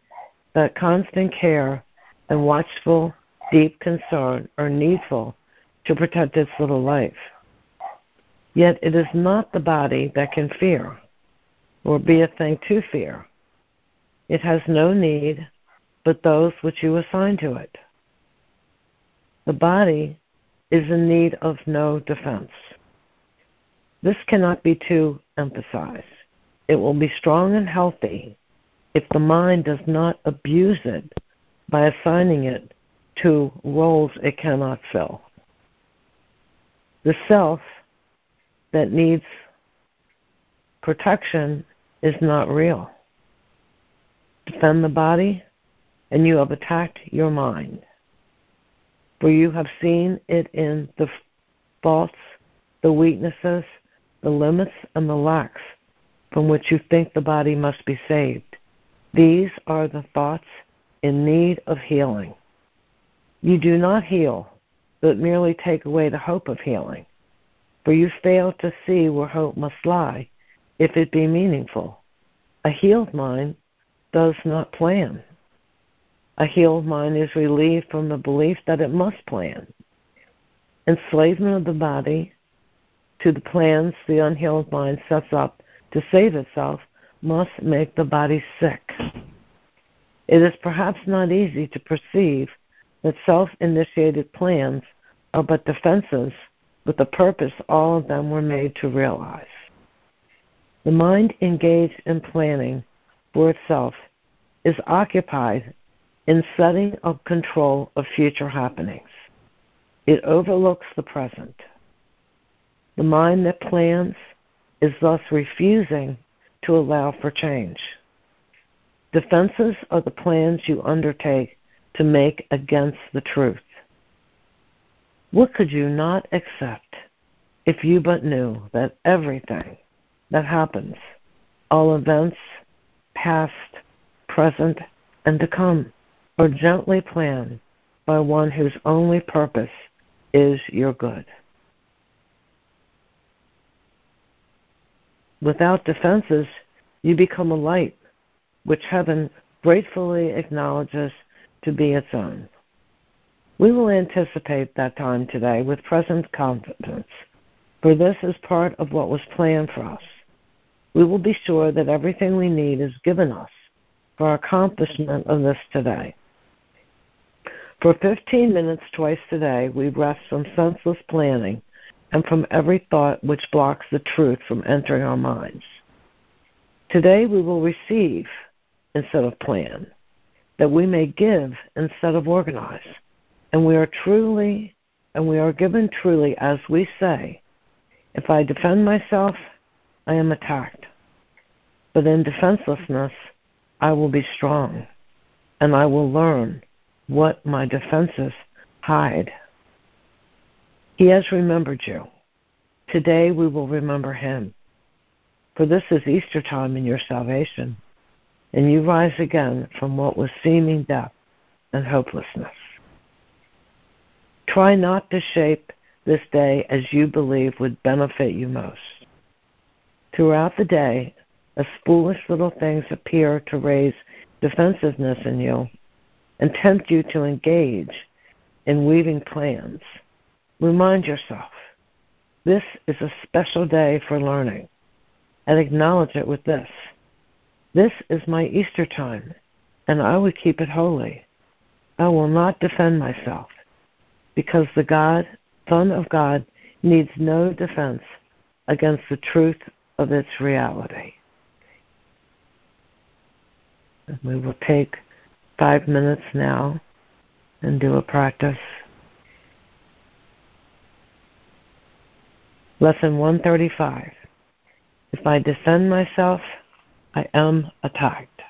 that constant care and watchful, deep concern are needful to protect its little life? Yet it is not the body that can fear, or be a thing to fear. It has no need but those which you assign to it. The body is in need of no defense. This cannot be too emphasized. It will be strong and healthy if the mind does not abuse it by assigning it to roles it cannot fill. The self that needs protection is not real. Defend the body, and you have attacked your mind. For you have seen it in the faults, the weaknesses, the limits, and the lacks from which you think the body must be saved. These are the thoughts in need of healing. You do not heal, but merely take away the hope of healing. For you fail to see where hope must lie, if it be meaningful. A healed mind does not plan. A healed mind is relieved from the belief that it must plan. Enslavement of the body to the plans the unhealed mind sets up to save itself must make the body sick. It is perhaps not easy to perceive that self initiated plans are but defenses with the purpose all of them were made to realize. The mind engaged in planning for itself is occupied in setting up control of future happenings. It overlooks the present. The mind that plans is thus refusing to allow for change. Defenses are the plans you undertake to make against the truth. What could you not accept if you but knew that everything that happens, all events, past, present, and to come, are gently planned by one whose only purpose is your good? Without defenses, you become a light which heaven gratefully acknowledges to be its own. We will anticipate that time today with present confidence, for this is part of what was planned for us. We will be sure that everything we need is given us for accomplishment of this today. For 15 minutes twice today, we rest from senseless planning and from every thought which blocks the truth from entering our minds. Today we will receive instead of plan, that we may give instead of organize. And we are truly, and we are given truly as we say, if I defend myself, I am attacked. But in defenselessness, I will be strong, and I will learn what my defenses hide. He has remembered you. Today we will remember him. For this is Easter time in your salvation, and you rise again from what was seeming death and hopelessness. Try not to shape this day as you believe would benefit you most. Throughout the day, as foolish little things appear to raise defensiveness in you and tempt you to engage in weaving plans, Remind yourself this is a special day for learning and acknowledge it with this. This is my Easter time, and I will keep it holy. I will not defend myself, because the God, Son of God, needs no defense against the truth of its reality. And we will take five minutes now and do a practice. Lesson 135. If I defend myself, I am attacked.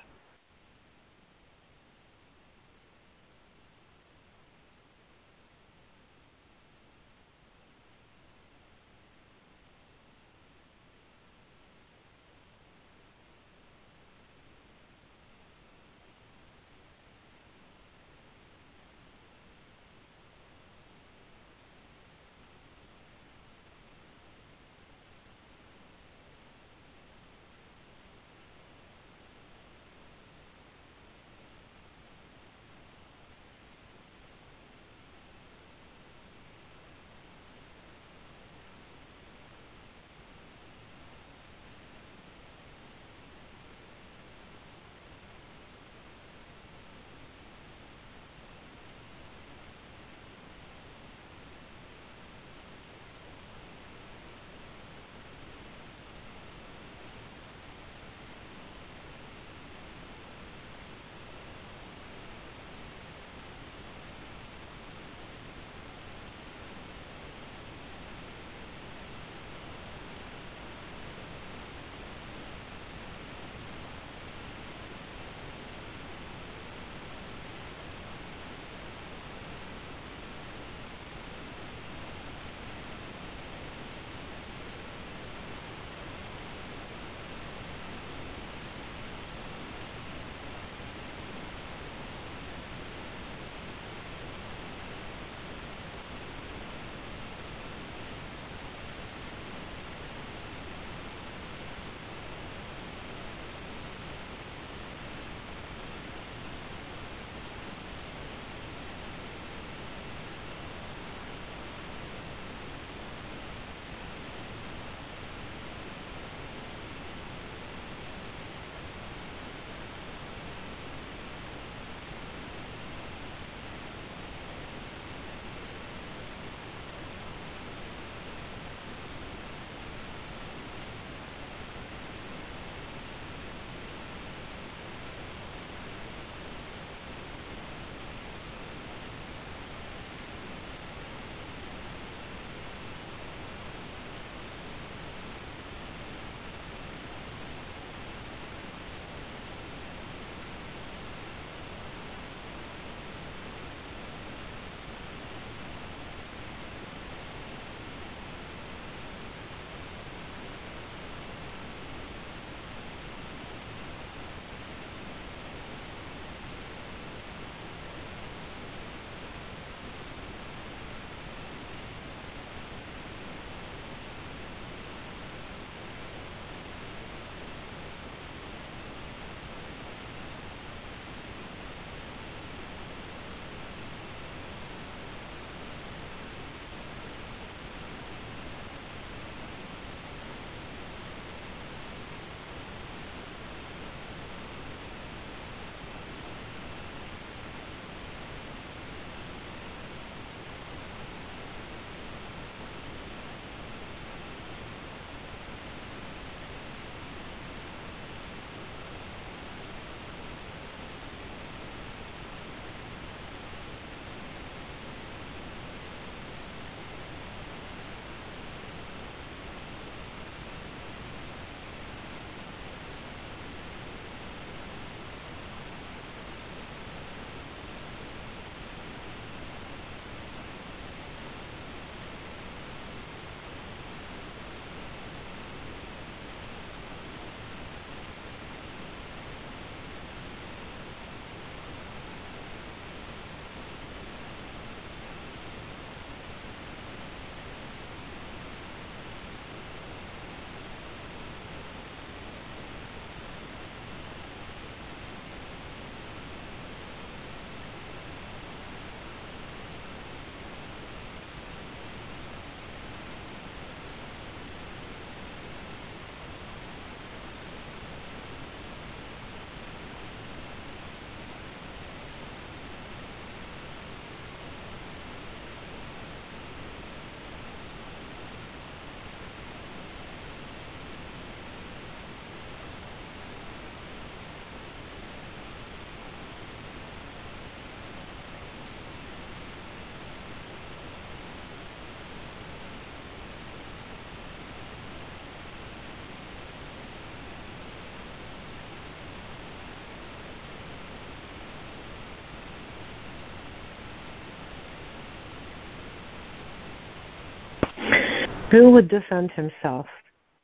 Who would defend himself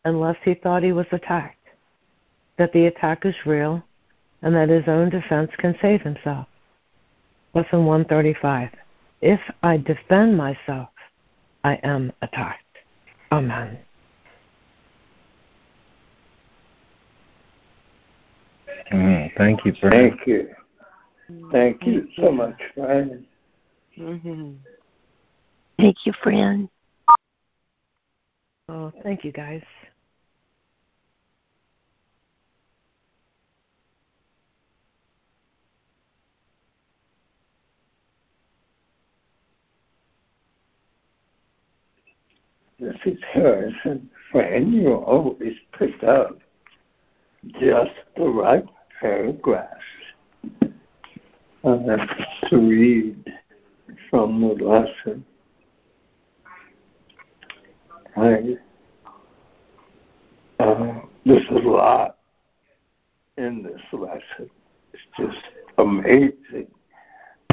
unless he thought he was attacked? That the attack is real and that his own defense can save himself. Lesson 135. If I defend myself, I am attacked. Amen. Mm, thank you, Fran. Thank you. Thank you so much, Fran. Mm-hmm. Thank you, Fran. Oh, thank you, guys. This is Harrison. Fran, you always pick up just the right paragraphs uh, to read from the lesson. I, uh, there's a lot in this lesson. It's just amazing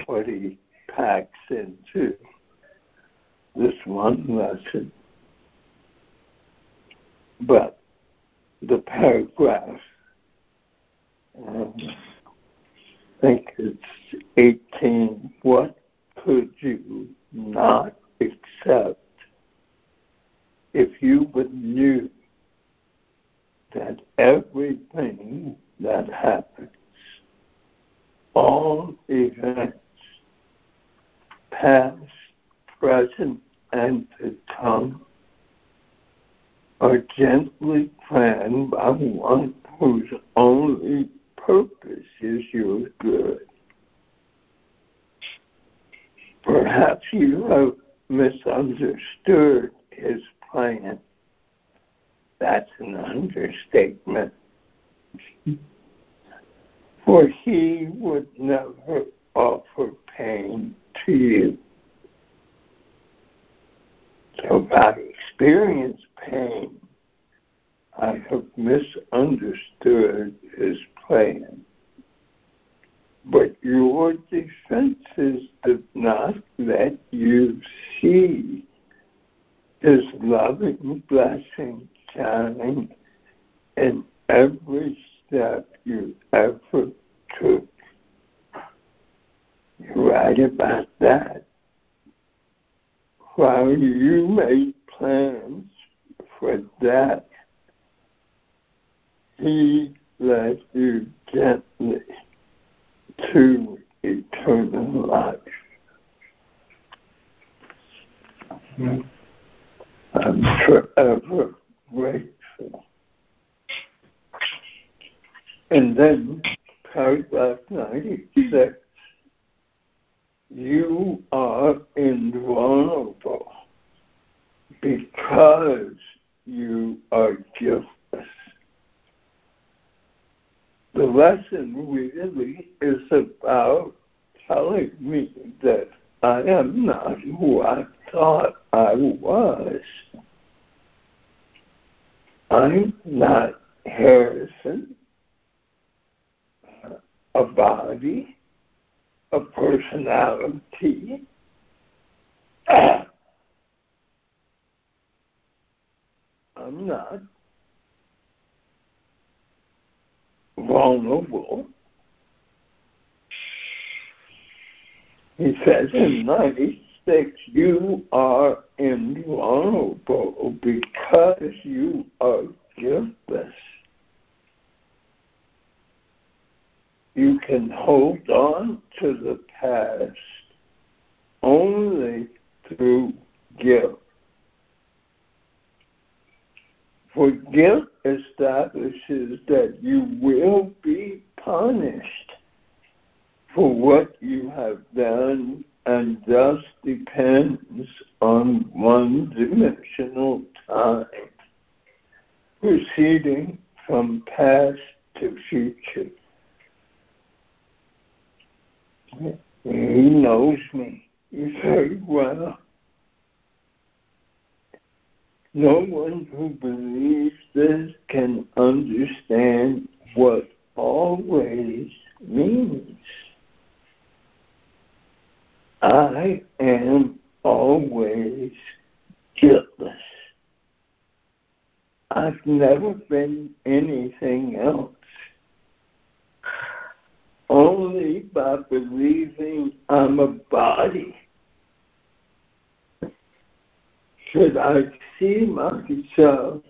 what he packs into this one lesson. But the paragraph, um, I think it's 18. What could you not accept if you would knew that everything that happens, all events, past, present, and to come, are gently planned by one whose only purpose is your good. Perhaps you have misunderstood his That's an understatement. For he would never offer pain to you. So I experience pain. I have misunderstood his plan. But your defenses did not let you see his loving blessing shining in every step you ever took. You're right about that. While you made plans for that, he led you gently to eternal life. Hmm. Um, I'm forever uh, grateful. And then paragraph 96 you are invulnerable because you are giftless. The lesson really is about telling me that I am not who I thought I was. I'm not Harrison, a body, a personality. [CLEARS THROAT] I'm not vulnerable. He says in 96, you are invulnerable because you are giftless. You can hold on to the past only through guilt. For guilt establishes that you will be punished for what you have done and thus depends on one dimensional time, proceeding from past to future. He knows me very well. No one who believes this can understand what always means. I am always guiltless. I've never been anything else. Only by believing I'm a body should I see myself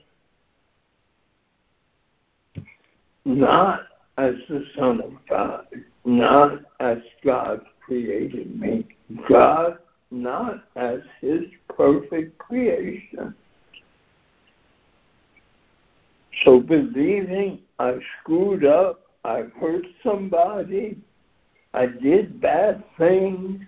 not as the Son of God, not as God created me, God not as His perfect creation. So believing I screwed up, I hurt somebody, I did bad things,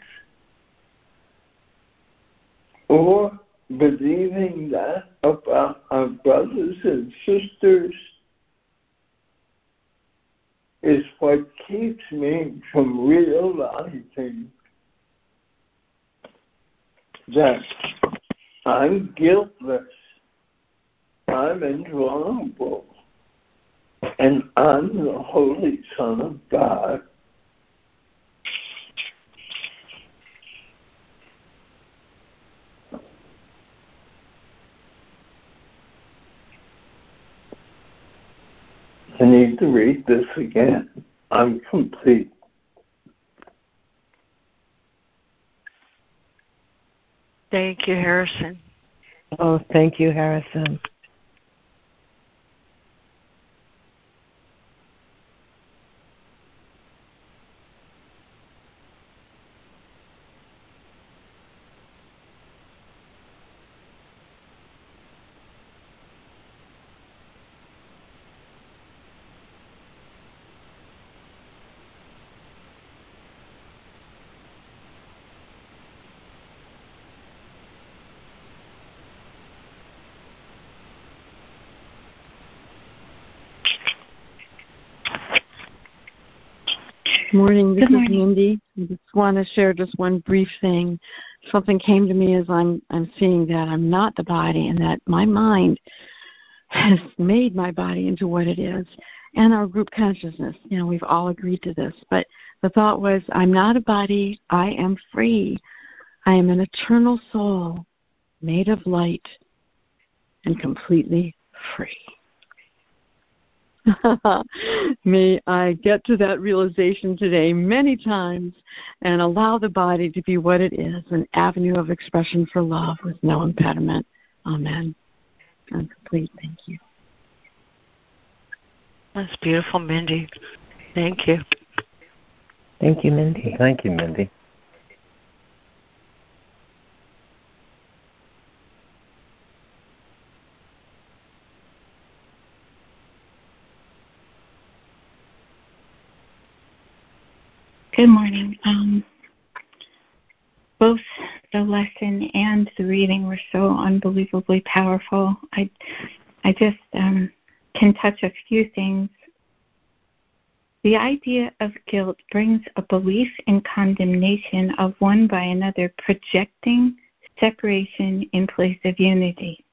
or believing that about our brothers and sisters is what keeps me from realizing that I'm guiltless, I'm invulnerable, and I'm the Holy Son of God. I need to read this again. I'm complete. Thank you, Harrison. Oh, thank you, Harrison. Morning. This Good morning. is Mindy. I just want to share just one brief thing. Something came to me as I'm I'm seeing that I'm not the body and that my mind has made my body into what it is. And our group consciousness, you know, we've all agreed to this. But the thought was, I'm not a body, I am free. I am an eternal soul made of light and completely free. [LAUGHS] May I get to that realization today many times and allow the body to be what it is an avenue of expression for love with no impediment. Amen. I'm complete. Thank you. That's beautiful, Mindy. Thank you. Thank you, Mindy. Thank you, Mindy. Good morning. Um, both the lesson and the reading were so unbelievably powerful. I, I just um, can touch a few things. The idea of guilt brings a belief in condemnation of one by another, projecting separation in place of unity.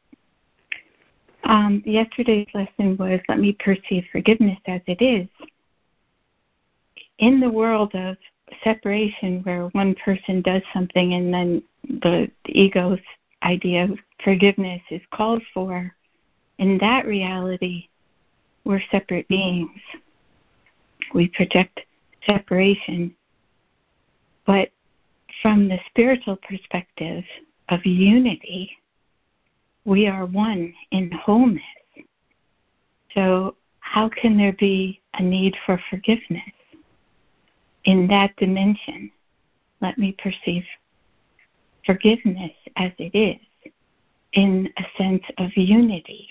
Um, yesterday's lesson was let me perceive forgiveness as it is in the world of separation where one person does something and then the, ego's idea of forgiveness is called for, in that reality, we're separate beings. We project separation. But from the spiritual perspective of unity, we are one in wholeness. So, how can there be a need for forgiveness? In that dimension, let me perceive forgiveness as it is, in a sense of unity.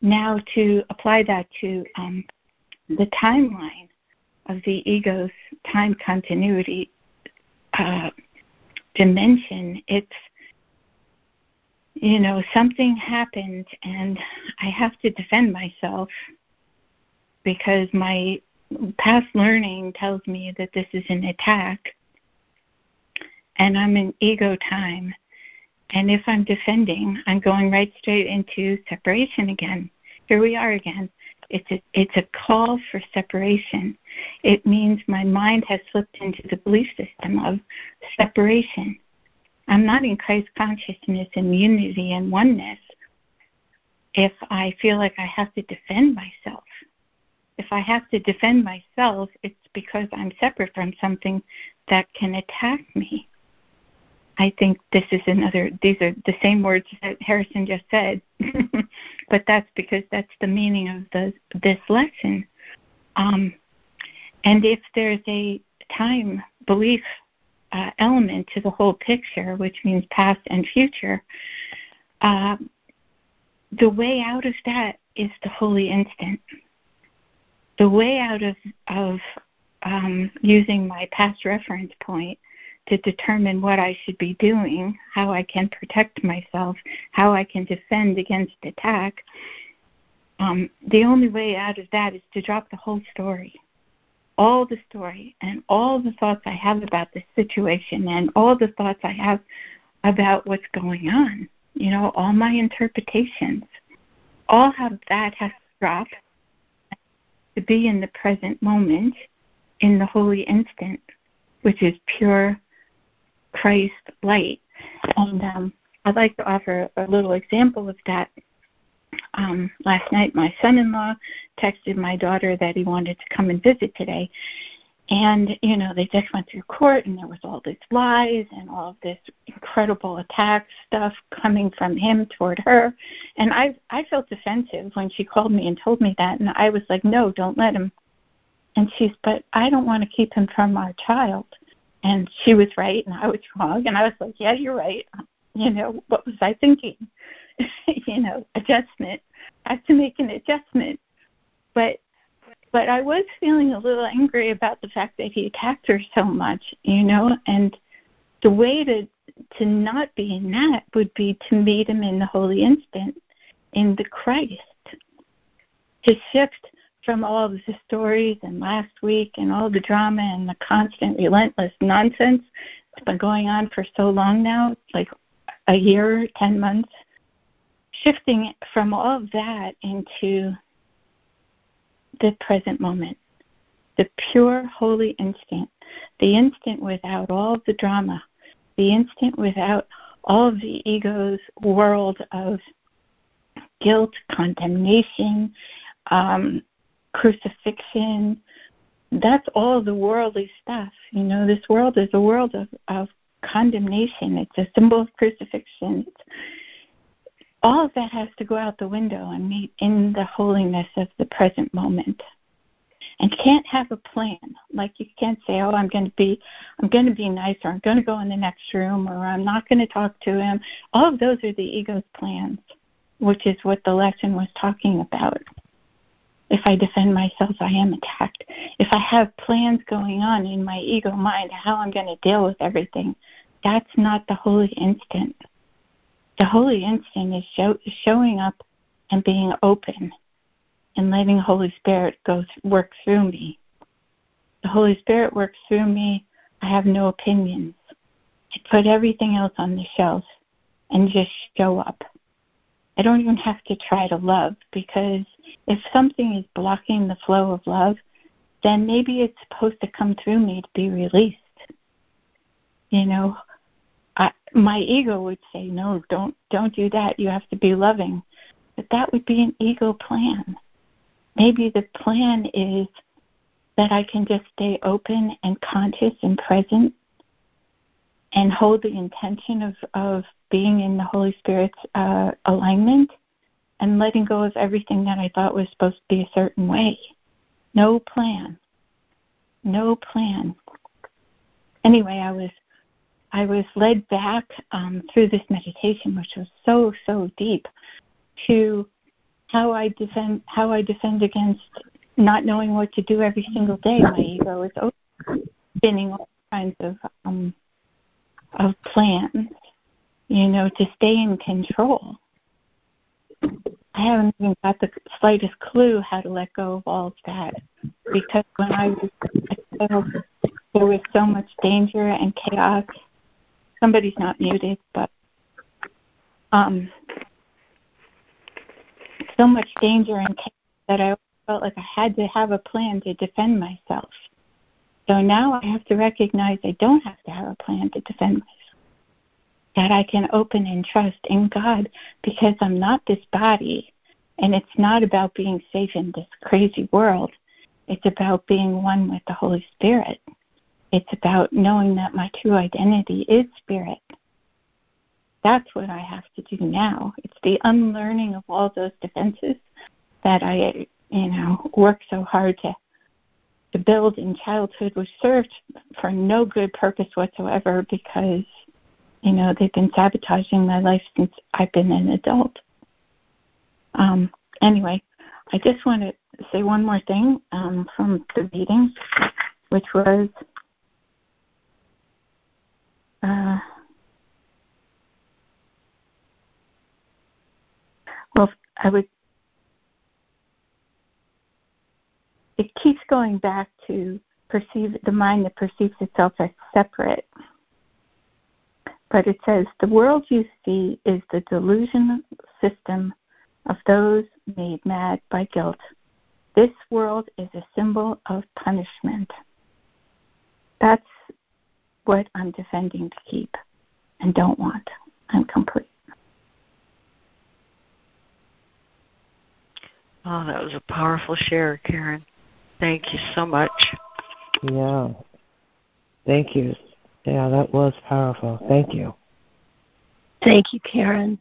Now, to apply that to um, the timeline of the ego's time continuity uh, dimension, it's you know, something happened and I have to defend myself because my past learning tells me that this is an attack and I'm in ego time. And if I'm defending, I'm going right straight into separation again. Here we are again. It's a, it's a call for separation. It means my mind has slipped into the belief system of separation. I'm not in Christ consciousness and unity and oneness. if I feel like I have to defend myself. If I have to defend myself, it's because I'm separate from something that can attack me. I think this is another, these are the same words that Harrison just said, [LAUGHS] but that's because that's the meaning of the, this lesson. Um, and if there's a time belief uh, element to the whole picture, which means past and future, uh, the way out of that is the holy instant. The way out of, of um, using my past reference point to determine what I should be doing, how I can protect myself, how I can defend against attack, um, the only way out of that is to drop the whole story. All the story and all the thoughts I have about the situation and all the thoughts I have about what's going on. You know, all my interpretations. All of that has to drop to be in the present moment, in the holy instant, which is pure Christ light. And um, I'd like to offer a little example of that. Um, last night, my son in law texted my daughter that he wanted to come and visit today. And, you know, they just went through court and there was all this lies and all of this incredible attack stuff coming from him toward her. And I I felt defensive when she called me and told me that and I was like, No, don't let him and she's but I don't want to keep him from our child and she was right and I was [LAUGHS] wrong and I was like, Yeah, you're right. You know, what was I thinking? [LAUGHS] you know, adjustment. I have to make an adjustment. But but I was feeling a little angry about the fact that he attacked her so much, you know, and the way to to not be in that would be to meet him in the holy instant, in the Christ. To shift from all of the stories and last week and all the drama and the constant relentless nonsense that's been going on for so long now, like a year, 10 months, shifting from all of that into the present moment, the pure, holy instant, the instant without all the drama, the instant without all the ego's world of guilt, condemnation, um, crucifixion. That's all the worldly stuff. You know, this world is a world of, of condemnation. It's a symbol of crucifixion. It's, all of that has to go out the window and meet in the holiness of the present moment. And can't have a plan. Like you can't say, "Oh, I'm going to be, I'm going to be nice, or I'm going to go in the next room, or I'm not going to talk to him." All of those are the ego's plans, which is what the lesson was talking about. If I defend myself, I am attacked. If I have plans going on in my ego mind how I'm going to deal with everything, that's not the holy instant. The holy instant is show, showing up and being open and letting the Holy Spirit go work through me. The Holy Spirit works through me. I have no opinions. I put everything else on the shelf and just show up. I don't even have to try to love because if something is blocking the flow of love, then maybe it's supposed to come through me to be released. You know, my ego would say, "No, don't don't do that. You have to be loving." But that would be an ego plan. Maybe the plan is that I can just stay open and conscious and present and hold the intention of, of being in the Holy Spirit's uh, alignment and letting go of everything that I thought was supposed to be a certain way. No plan. No plan. Anyway, I was I was led back um, through this meditation, which was so so deep, to how I defend how I defend against not knowing what to do every single day. My ego is spinning all kinds of um, of plans, you know, to stay in control. I haven't even got the slightest clue how to let go of all of that because when I was there was so much danger and chaos. Somebody's not muted, but um, so much danger and chaos that I felt like I had to have a plan to defend myself. So now I have to recognize I don't have to have a plan to defend myself. That I can open and trust in God because I'm not this body. And it's not about being safe in this crazy world. It's about being one with the Holy Spirit. It's about knowing that my true identity is spirit. That's what I have to do now. It's the unlearning of all those defenses that I, you know, worked so hard to to build in childhood, which served for no good purpose whatsoever because, you know, they've been sabotaging my life since I've been an adult. Um, anyway, I just want to say one more thing um, from the meeting, which was uh, well, I would. It keeps going back to perceive the mind that perceives itself as separate. But it says the world you see is the delusion system of those made mad by guilt. This world is a symbol of punishment. That's what I'm defending to keep and don't want. I'm complete. Oh, that was a powerful share, Karen. Thank you so much. Yeah. Thank you. Yeah, that was powerful. Thank you. Thank you, Karen.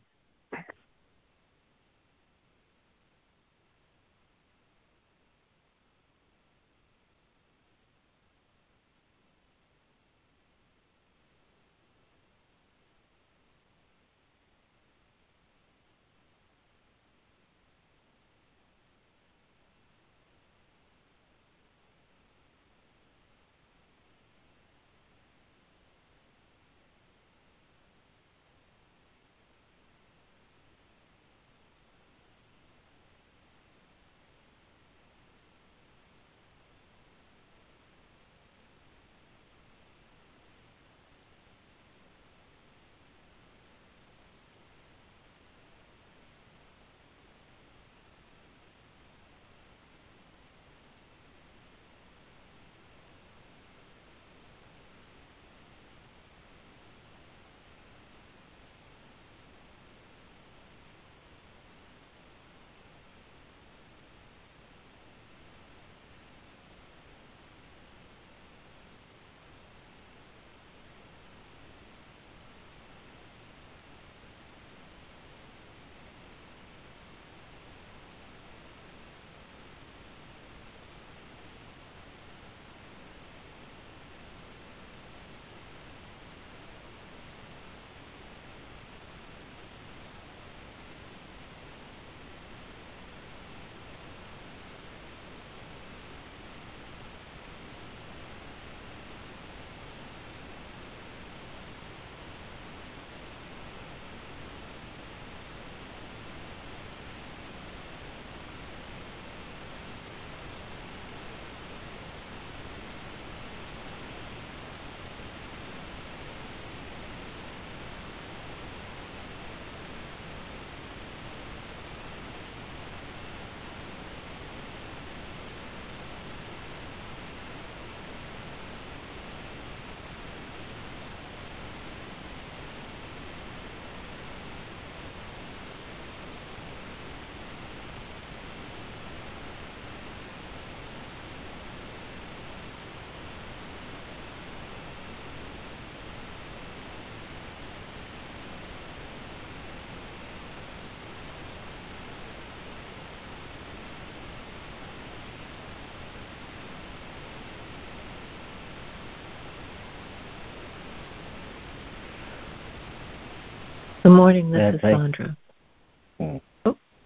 Morning, this Yeah, is thank- Sandra.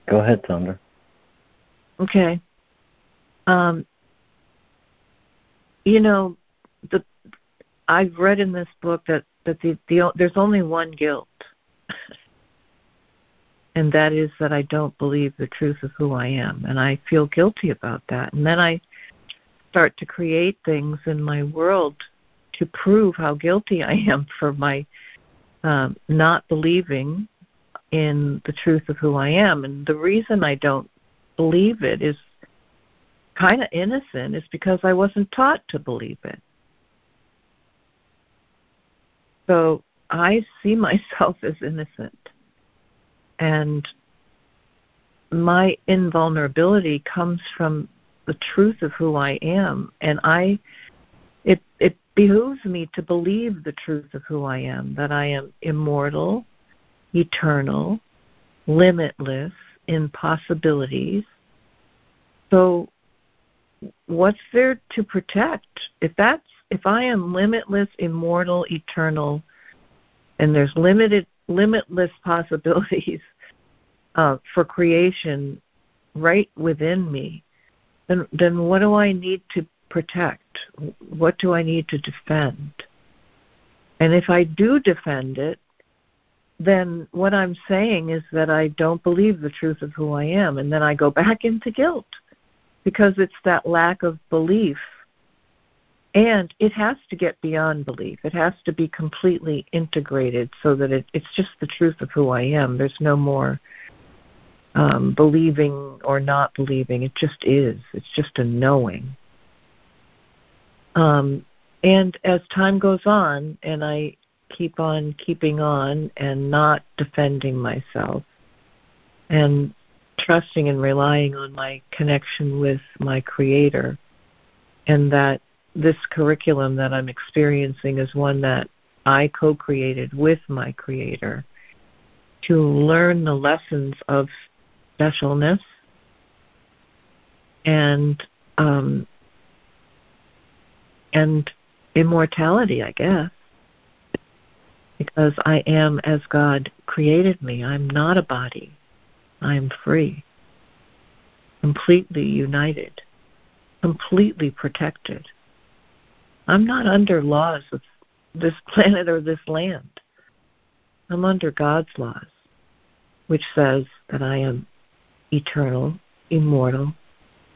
Go ahead, Sandra. Okay. Um, you know, the I've read in this book that that the, the there's only one guilt, [LAUGHS] and that is that I don't believe the truth of who I am, and I feel guilty about that. And then I start to create things in my world to prove how guilty I am [LAUGHS] for my um, not believing in the truth of who I am. And the reason I don't believe it is kind of innocent, is because I wasn't taught to believe it. So I see [LAUGHS] myself as innocent. And my invulnerability comes from the truth of who I am, and I it it behooves me to believe the truth of who I am, that I am immortal, eternal, limitless in possibilities. So what's there to protect? If that's if I am limitless, immortal, eternal, and there's limited limitless [LAUGHS] possibilities uh, for creation right within me, then then what do I need to protect? What do I need to defend? And if I do defend it, then what I'm saying is that I don't believe the truth of who I am, and then I go [LAUGHS] back into guilt because it's that lack of belief. And it has to get beyond belief. It has to be completely integrated so that it, it's just the truth of who I am. There's no more um, believing or not believing. It just is. It's just a knowing. Um, and as time goes on, and I keep on keeping on and not defending myself, and trusting and relying on my connection with my Creator, and that this curriculum that I'm experiencing is one that I co created with my Creator to learn the lessons of specialness and um, and immortality, I guess, because I am as God created me. I'm not a body. I am free, completely united, completely protected. I'm not under laws of this [LAUGHS] planet or this land. I'm under God's laws, which says that I am eternal, immortal,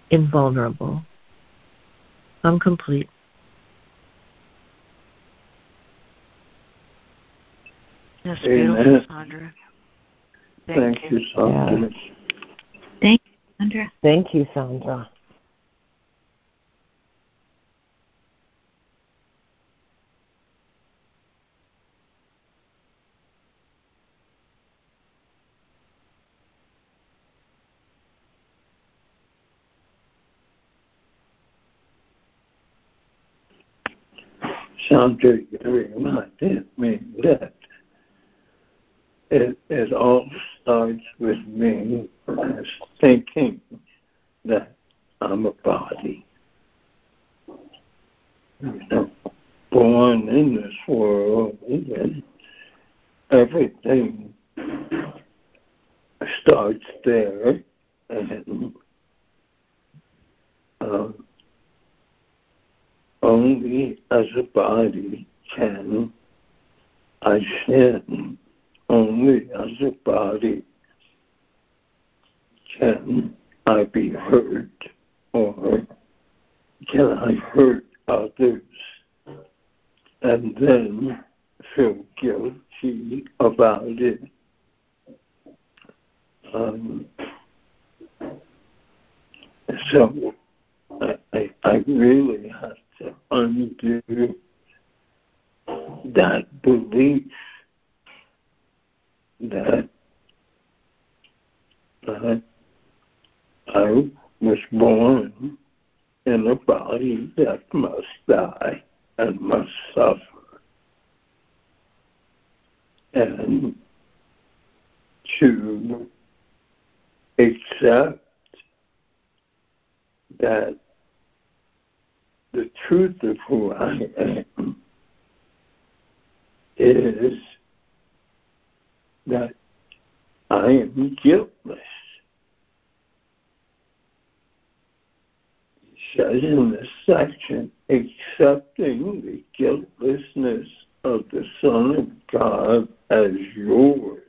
invulnerable. I'm complete. That's beautiful, Sandra. Thank, Thank you, you Sandra. Yeah. Thank you, Sandra. Thank you, Sandra. Sandra, you reminded me that it, it all starts with me thinking that I'm a body. Know, born in this world, and everything starts there, and um, only as a body can I sin. Only as a body can I be hurt or can I hurt others and then feel guilty about it. Um, so I, I really have to undo that belief that I was born in a body that must die and must suffer. And to accept that the truth of who I am is that I am guiltless. It says in this section, accepting the guiltlessness of the Son of God as yours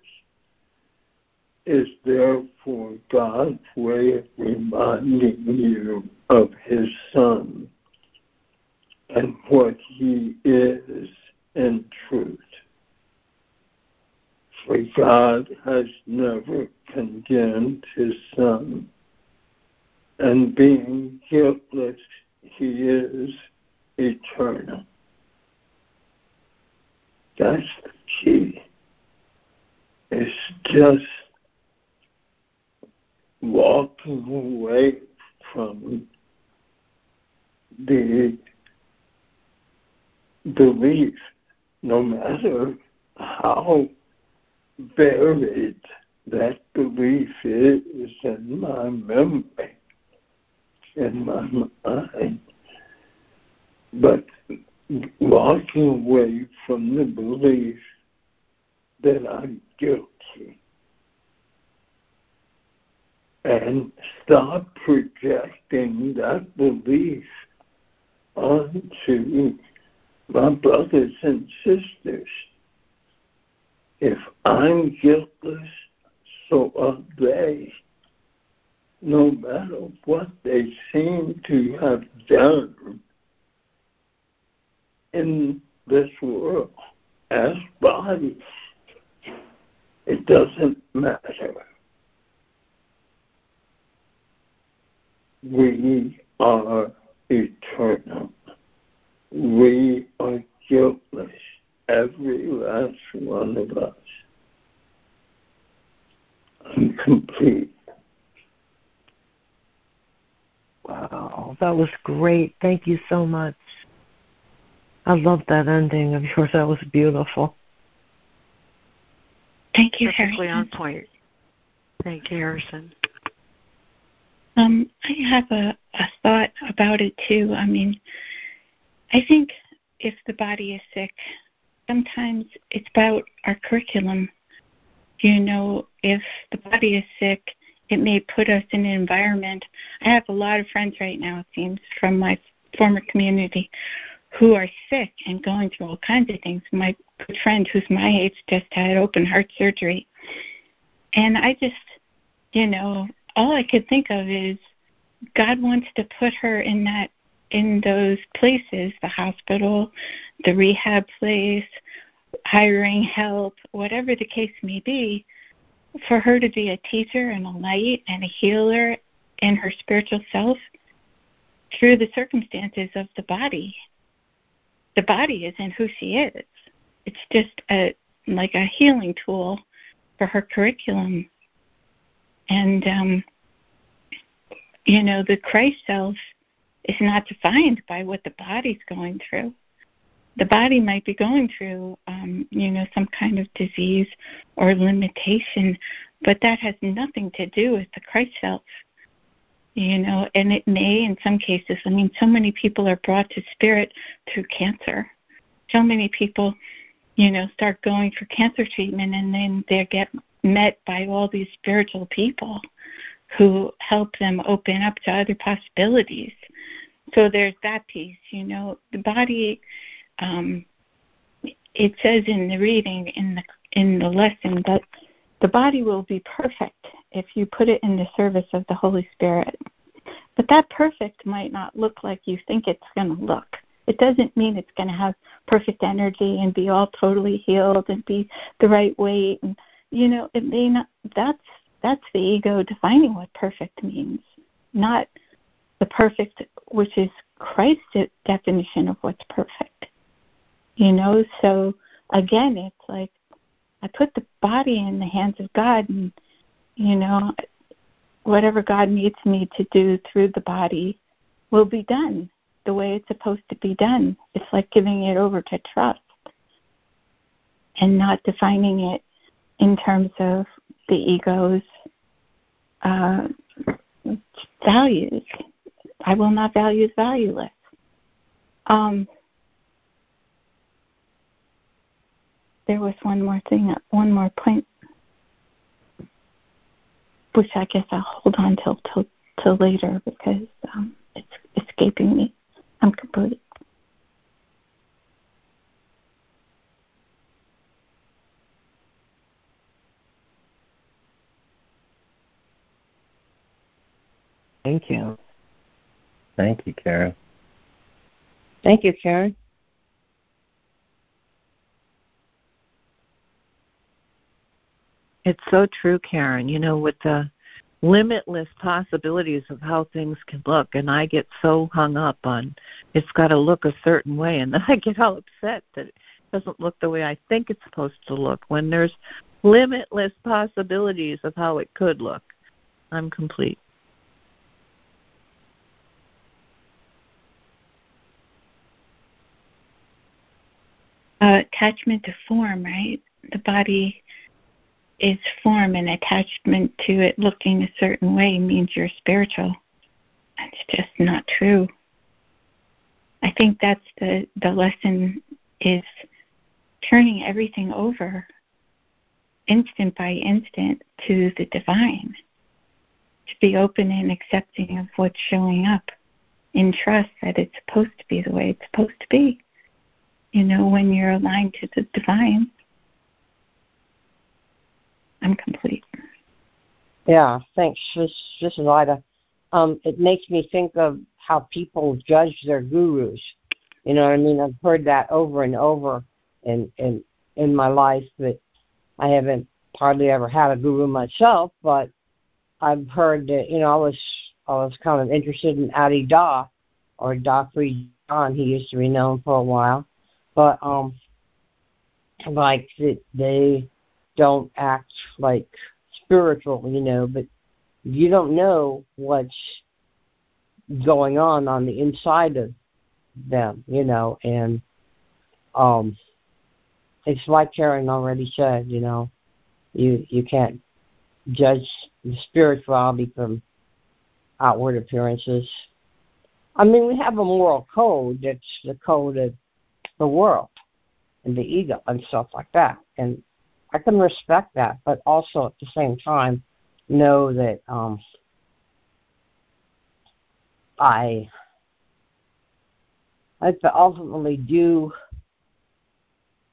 is therefore God's way of reminding you of his Son and what he is in truth. For God has never condemned his Son, and being guiltless, he is eternal. That's the key. It's just walking away from the belief, no matter how buried that belief is in my memory, in my mind. But walking away from the belief that I'm guilty and stop projecting that belief onto my brothers and sisters. If I'm guiltless, so are they. No matter what they seem to have done in this world as bodies, it doesn't matter. We are eternal. We are guiltless, every last one of us. I'm complete. Wow, that was great. Thank you so much. I love that ending of yours. That was beautiful. Thank you, Perfectly Harrison. on point. Thank you, Harrison. Um, I have a, a thought about it too. I mean, I think if the body is sick, sometimes it's about our curriculum. You know, if the body is sick, it may put us in an environment. I have a lot of friends right now, it seems, from my former community who are sick and going through all kinds of things. My good friend who's my age just had open heart surgery. And I just, you know, all I could think of is God wants to put her in that in those places, the hospital, the rehab place, hiring help, whatever the case may be, for her to be a teacher and a light and a healer in her spiritual self through the circumstances of the body. The body isn't who she is. It's just a like a healing tool for her curriculum. And um you know, the Christ self is not defined by what the body's going through. The body might be going through, um, you know, some kind of disease or limitation, but that has nothing to do with the Christ self. You know, and it may, in some cases, I mean, so many people are brought to spirit through cancer. So many people, you know, start going for cancer treatment and then they get met by all these spiritual people who help them open up to other possibilities. So there's that piece, you know. The body um it says in the reading in the in the lesson that the body will be perfect if you put it in the service of the Holy Spirit. But that perfect might not look like you think it's going to look. It doesn't mean it's going to have perfect energy and be all totally healed and be the right weight and you know, it may not that's that's the ego defining what perfect means, not the perfect, which is Christ's definition of what's perfect. You know, so again, it's like I put the body in the hands of God, and you know, whatever God needs me to do through the body will be done the way it's supposed to be done. It's like giving it over to trust and not defining it in terms of the ego's uh, values. I will not value valueless. Um, there was one more thing, one more point, which I guess I'll hold on till till, till later because um, it's escaping me. I'm complete. Thank you. Thank you, Karen. Thank you, Karen. It's so true, Karen. You know, with the limitless possibilities of how things can look, and I get so hung up on it's got to look a certain way, and [LAUGHS] then I get all upset that it doesn't look the way I think it's supposed to look when there's limitless possibilities of how it could look. I'm complete. Attachment to form, right? The body is form, and attachment to it looking a certain way means you're spiritual. That's just not true. I think that's the the lesson is turning everything over instant by instant to the divine to be open and accepting of what's showing up in trust that it's supposed to be the way it's supposed to be you know when you're aligned to the divine. I'm complete. Yeah thanks. This, this is Ida. Um, it makes me think of how people judge their gurus. You know what i mean? I've heard that over and over in in in my life but I haven't hardly ever had a guru myself, but I've heard that you know I was I was kind of interested in Adi Da or Dr. John. He used to be known for a while, but um, like that they don't act like spiritual, you know, but you don't know what's going on on the inside of them, you know, and um it's like Karen already said, you know, you you can't judge the spirituality from outward appearances. I mean, we have a moral code that's the code of the world and the ego and stuff like that. And I can respect that, but also at the same time know that um, I I have to ultimately do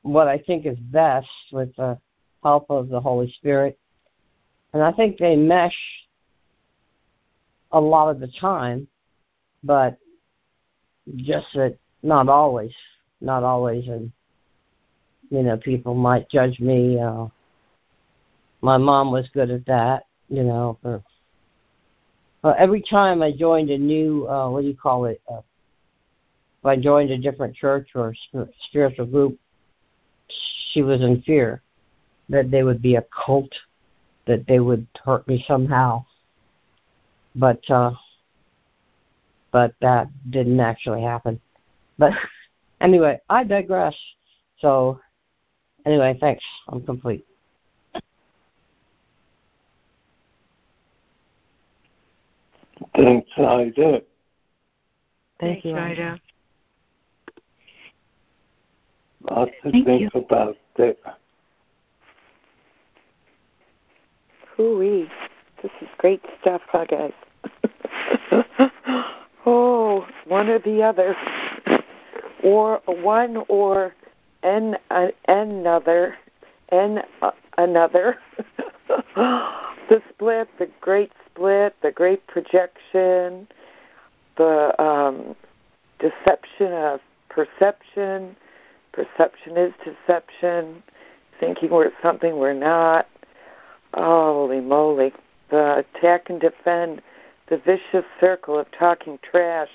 what I think is best with the help of the Holy Spirit. And I think they mesh a lot of the time, but just that not always, not always. And, you know, people might judge me. Uh, my mom was good at that, you know. For, uh, every time I joined a new, uh, what do you call it? Uh, if I joined a different church or spiritual group, she was in fear that they would be a cult, that they would hurt me somehow. But uh, but that didn't actually happen. But anyway, I digress. So anyway, thanks. I'm complete. Thanks, Ida. Thank you, Ida. Lots to Thank think you. about there. Hooey. This is great stuff, huh, guys? [LAUGHS] oh, one or the other. Or one or an, uh, another. And uh, another. [LAUGHS] the split, the great split, the great projection, the um, deception of perception. Perception is deception. Thinking we're something we're not. Holy moly. The attack and defend, the vicious circle of talking trash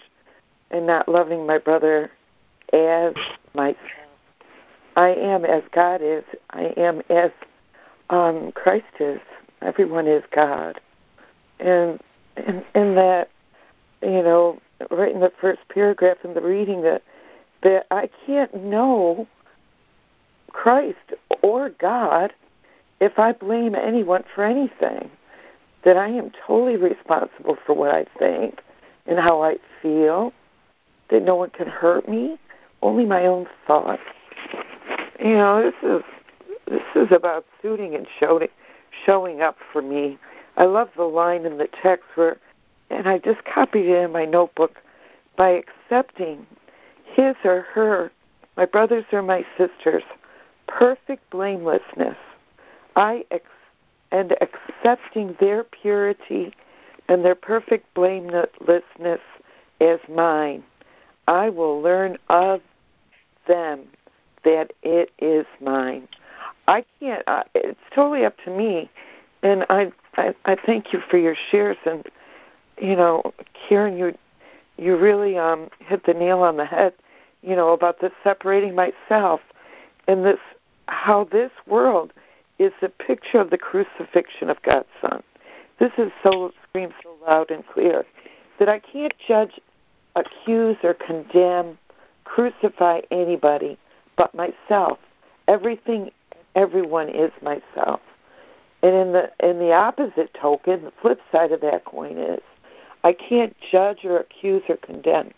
and not loving my brother as myself. I am as God is. I am as um, Christ is. Everyone is God. And and and that you know, right in the first paragraph in the reading that that I can't know Christ or God if I blame anyone for anything, that I am totally responsible for what I think and how I feel, that no one can hurt me, only my own thoughts. You know, this is this is about suiting and showing showing up for me. I love the line in the text where and I just copied it in my notebook by accepting his or her, my brothers or my sisters, perfect blamelessness I ex- and accepting their purity and their perfect blamelessness as mine, I will learn of them that it is mine. I can't. Uh, it's totally up to me, and I, I I thank you for your shares and you know, Karen, you you really um hit the nail on the head. You know about this separating myself and this how this world is a picture of the crucifixion of God's Son. this is so screams so loud and clear that I can't judge, accuse, or condemn, crucify anybody but myself. Everything, everyone is myself. And in the in the opposite token, the flip side of that coin is I can't judge or accuse or condemn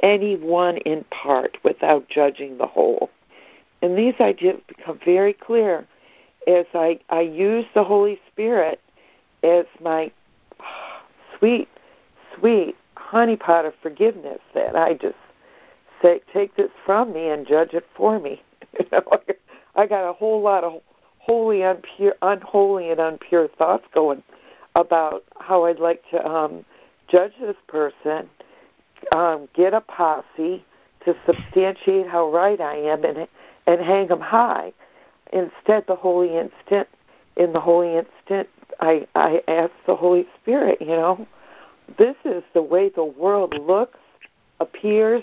anyone in part without judging the whole. And these ideas become very clear as I, I use the Holy Spirit as my sweet, sweet honeypot of forgiveness that I just say, take this from me and judge it for me. [LAUGHS] you know, I got a whole lot of holy, unpure, unholy, and unpure thoughts going about how I'd like to um, judge this person, um, get a posse to substantiate how right I am, and and hang them high. Instead, the holy instant, in the holy instant, I I ask the Holy Spirit, you know, this is the way the world looks, appears,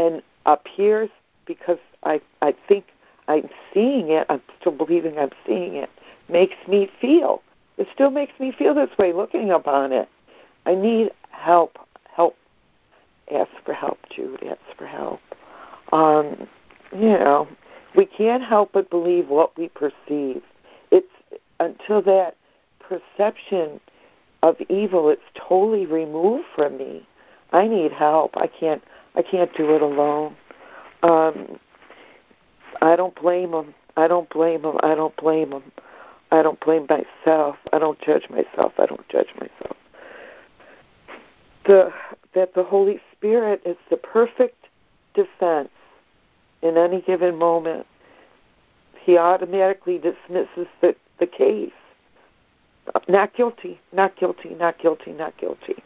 and appears because I I think I'm seeing it. I'm still believing I'm seeing it. Makes me feel. It still makes me feel this way looking upon it. I need help. Help. Ask for help, Jude. Ask for help. Um, you know, we can't help but believe what we perceive. It's until that perception of evil it's totally removed from me. I need help. I can't. I can't do it alone. Um, I don't blame them. I don't blame them. I don't blame them. I don't blame myself. I don't judge myself. I don't judge myself. The that the Holy Spirit is the perfect defense in any given moment. He automatically dismisses the, the case. Not guilty, not guilty, not guilty, not guilty.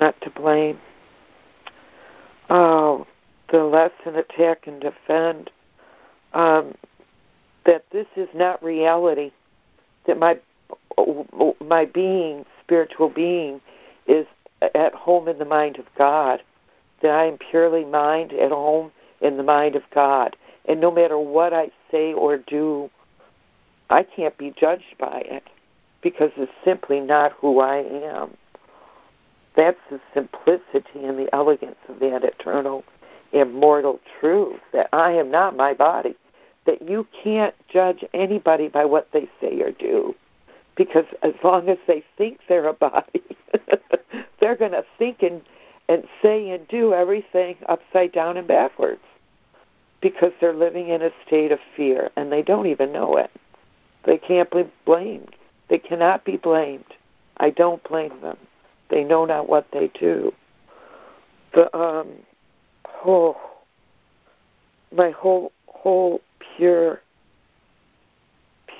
Not to blame. Oh, the attack and defend um, that this is not reality, that my my being, spiritual being, is at home in the mind of God, that I am purely mind at home in the mind of God, and no matter what I say or do, I can't be judged by it because it's simply not who I am. That's the simplicity and the elegance of that eternal, immortal truth that I am not my body that you can't judge anybody by what they say or do. Because as long as they think they're a body [LAUGHS] they're going to think and and say and do everything upside down and backwards. Because they're living in a state of fear and they don't even know it. They can't be blamed. They cannot be blamed. I don't blame them. They know not what they do. The um oh my whole whole pure,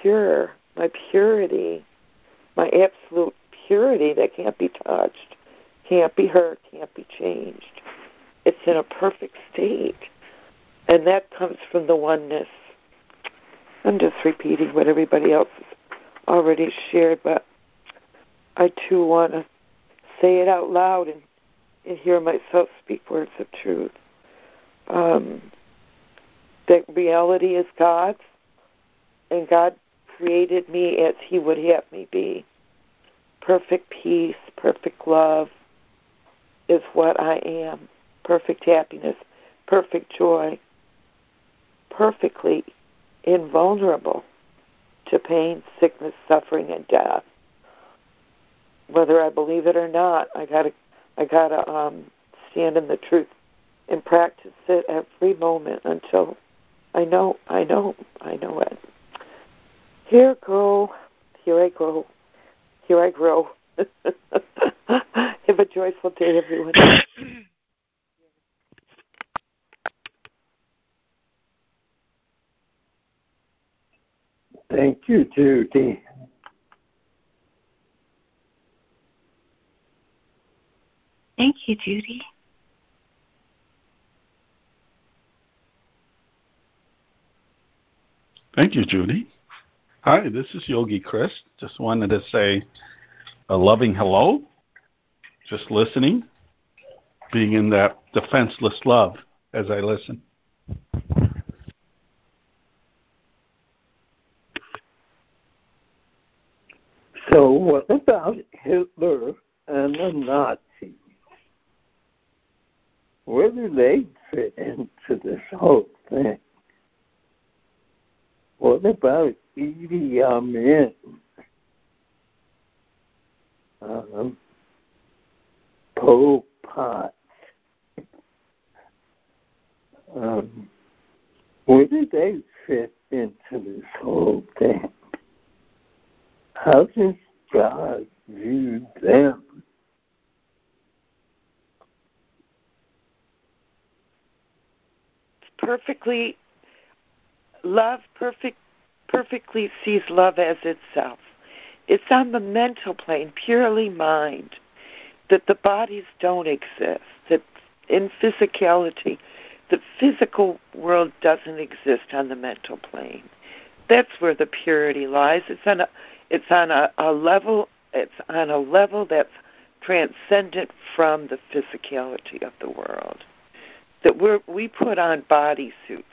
pure, my purity, my absolute purity that can't be touched, can't be hurt, can't be changed. It's in a perfect state. And that comes from the oneness. I'm just repeating what everybody else has already shared, but I too want to say it out loud and, and hear myself speak words of truth. Um, that reality is God's, and God created me as He would have me be. Perfect peace, perfect love is what I am. Perfect happiness, perfect joy, perfectly invulnerable to pain, sickness, suffering, and death. Whether I believe it or not, I gotta, I gotta um, stand in the truth and practice it every moment until I know, I know, I know it. Here go, here I go, here I grow. [LAUGHS] Have a joyful day, everyone. Thank you, Judy. Thank you, Judy. Thank you, Judy. Hi, this is Yogi Chris. Just wanted to say a loving hello. Just listening, being in that defenseless love as I listen. So what about Hitler and the Nazis? Where do they fit into this whole thing? What about Idi Amin? Um, Pol Pot. Um, where do they fit into this whole thing? How does God view them? Perfectly, love perfect, perfectly sees love as itself. It's on the mental plane, purely mind, that the bodies don't exist, that in physicality, the physical world doesn't exist on the mental plane. That's where the purity lies. It's on a it's on a, a level it's on a level that's transcendent from the physicality of the world. That we we put on body suits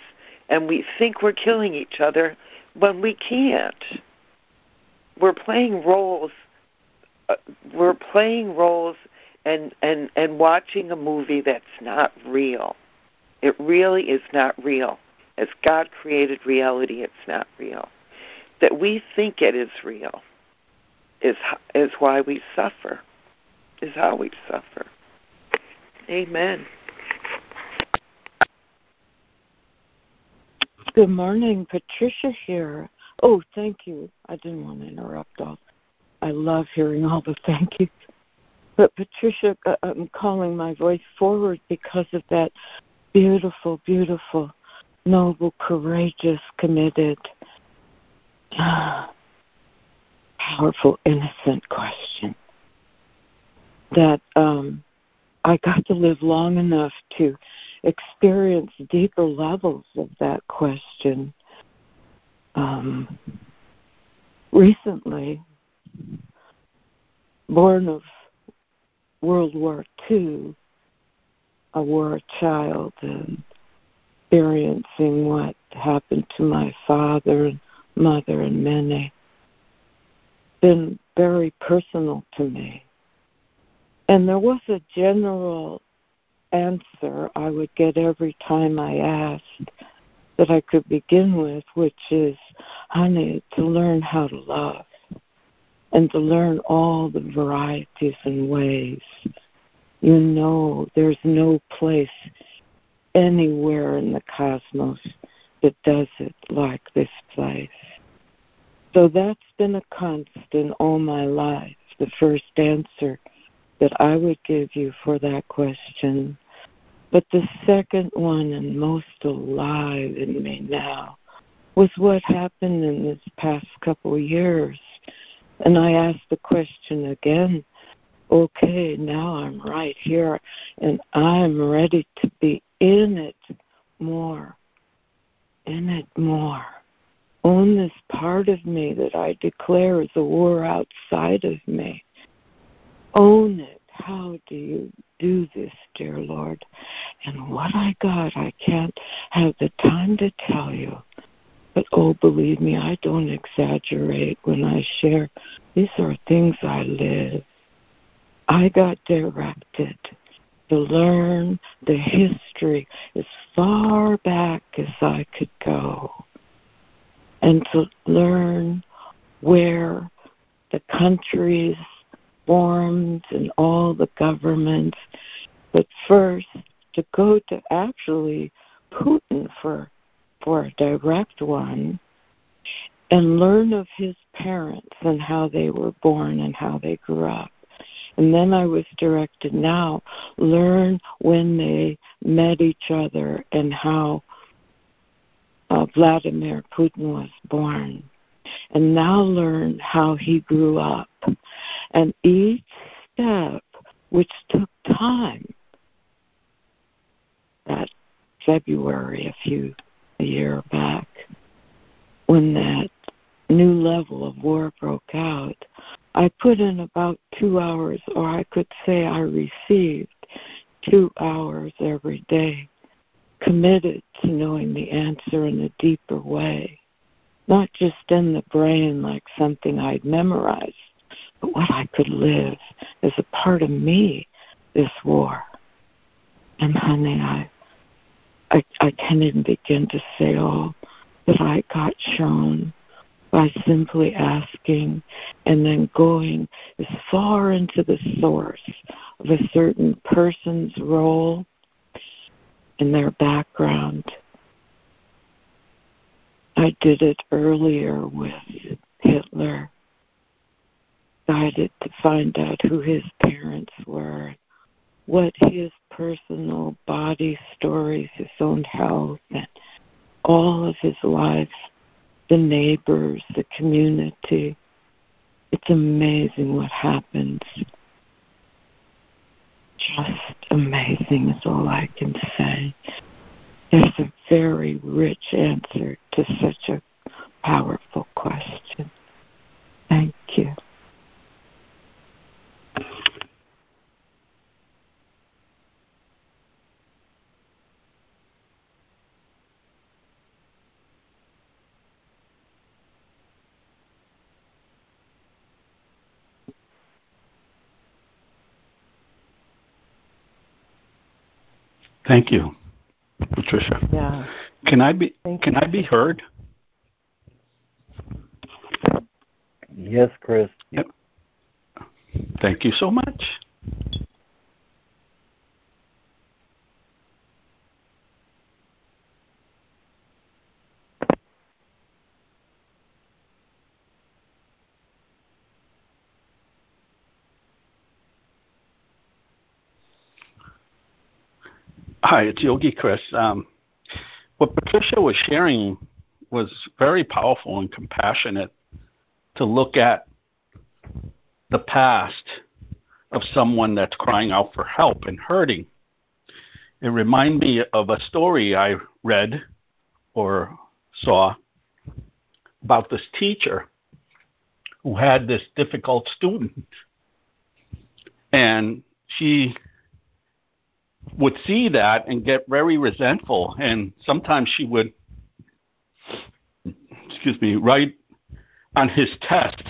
and we think we're killing each other when we can't. We're playing roles. Uh, we're playing roles and and and watching a movie that's not real. It really is not real. As God created reality, it's not real. That we think it is real is is why we suffer. Is how we suffer. Amen. Good morning, Patricia here. Oh, thank you. I didn't want to interrupt all. I love hearing all the thank yous. But Patricia, uh, I'm calling my voice forward because of that beautiful, beautiful, noble, courageous, committed, [SIGHS] powerful, innocent question that um, I got to live long enough to experience deeper levels of that question. Um, recently, born of World War II, a war child and experiencing what happened to my father and mother and many been very personal to me. And there was a general answer I would get every time I asked that I could begin with, which is, honey, to learn how to love and to learn all the varieties and ways you know there's no place anywhere in the cosmos that does it like this place. So that's been a constant all my life, the first answer that I would give you for that question. But the second one and most alive in me now was what happened in this past couple of years. And I asked the question again okay, now I'm right here and I'm ready to be in it more. In it more. Own this part of me that I declare is a war outside of me. Own it. How do you do this, dear Lord? And what I got, I can't have the time to tell you. But oh, believe me, I don't exaggerate when I share. These are things I live. I got directed to learn the history as far back as I could go and to learn where the countries formed and all the governments, but first to go to actually Putin for for a direct one and learn of his parents and how they were born and how they grew up. And then I was directed now, learn when they met each other and how uh, Vladimir Putin was born. And now learn how he grew up. And each step, which took time, that February, a few, a year back, when that new level of war broke out, I put in about two hours, or I could say I received two hours every day, committed to knowing the answer in a deeper way, not just in the brain like something I'd memorized, but what I could live as a part of me, this war. And honey, I, I, I can't even begin to say all that I got shown by simply asking and then going as far into the source of a certain person's role and their background. I did it earlier with Hitler, guided to find out who his parents were, what his personal body stories, his own health, and all of his life, the neighbors, the community. It's amazing what happens. Just amazing is all I can say. There's a very rich answer to such a powerful question. Thank you. Thank you, Patricia. Yeah. Can I be Thank can you. I be heard? Yes, Chris. Yep. Thank you so much. Hi, it's Yogi Chris. Um, what Patricia was sharing was very powerful and compassionate to look at the past of someone that's crying out for help and hurting. It reminded me of a story I read or saw about this teacher who had this difficult student. And she would see that and get very resentful. And sometimes she would, excuse me, write on his test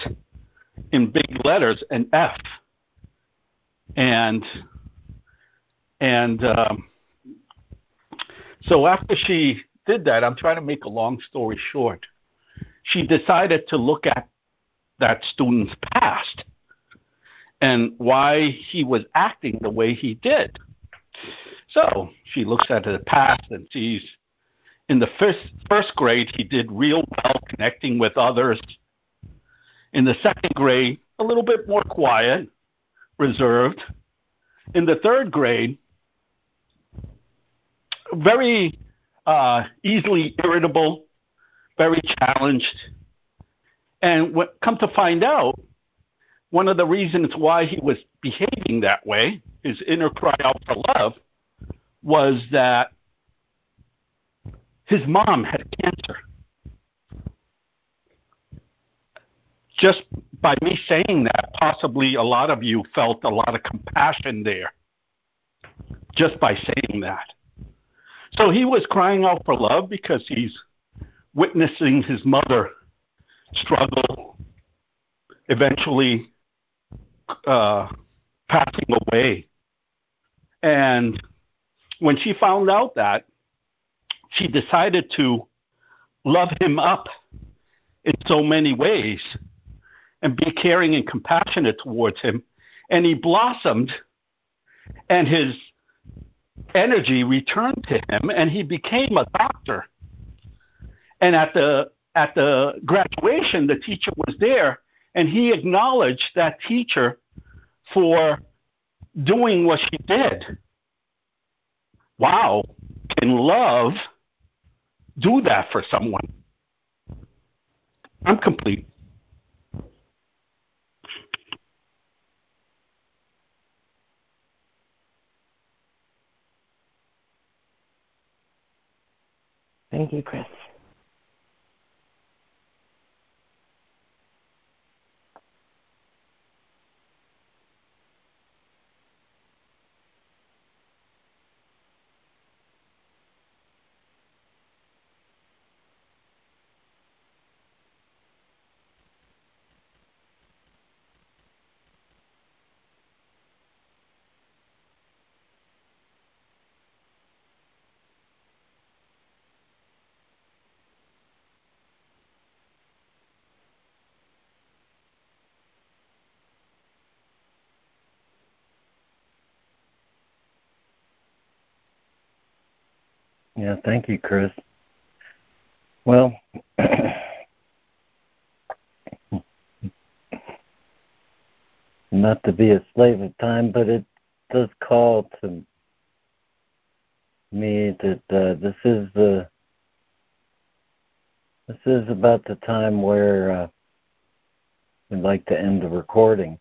in big letters an F. And and um, so after she did that, I'm trying to make a long story short. She decided to look at that student's past and why he was acting the way he did. So she looks at the past and sees in the first first grade he did real well connecting with others. In the second grade, a little bit more quiet, reserved. In the third grade, very uh, easily irritable, very challenged. And what, come to find out, one of the reasons why he was behaving that way, his inner cry out for love, was that his mom had cancer. Just by me saying that, possibly a lot of you felt a lot of compassion there, just by saying that. So he was crying out for love because he's witnessing his mother struggle, eventually uh, passing away. And when she found out that, she decided to love him up in so many ways and be caring and compassionate towards him. And he blossomed, and his energy returned to him, and he became a doctor. And at the at the graduation, the teacher was there, and he acknowledged that teacher for doing what she did. Wow, can love do that for someone? I'm complete. Thank you, Chris. Yeah, thank you, Chris. Well, [COUGHS] not to be a slave of time, but it does call to me that uh, this is the this is about the time where uh, we'd like to end the recording.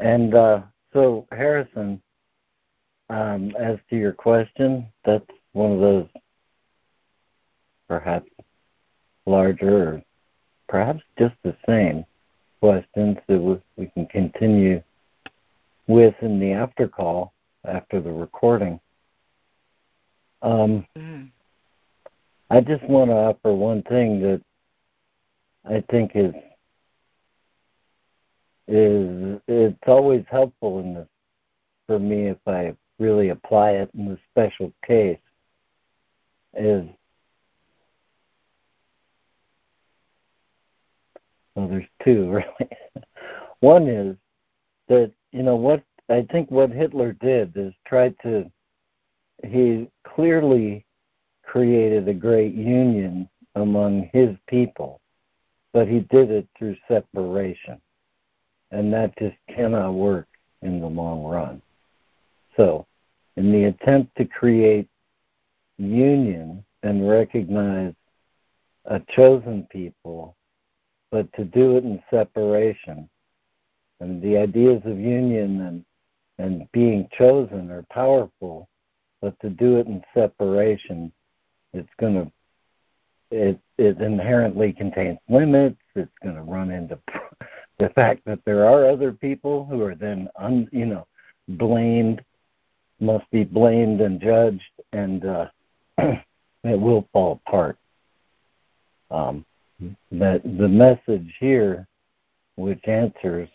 And uh, so, Harrison, um, as to your question, that's one of those perhaps larger or perhaps just the same questions that we can continue with in the after call after the recording. Um, mm. I just want to offer one thing that I think is is it's always helpful in this for me if I really apply it in a special case is well there's two [LAUGHS] really. One is that, you know, what I think what Hitler did is tried to he clearly created a great union among his people, but he did it through separation. And that just cannot work in the long run. So, in the attempt to create union and recognize a chosen people, but to do it in separation, and the ideas of union and, and being chosen are powerful, but to do it in separation, it's going to it it inherently contains limits. It's going to run into [LAUGHS] the fact that there are other people who are then un, you know blamed, must be blamed and judged, and uh, [CLEARS THROAT] it will fall apart. Um, that the message here, which answers,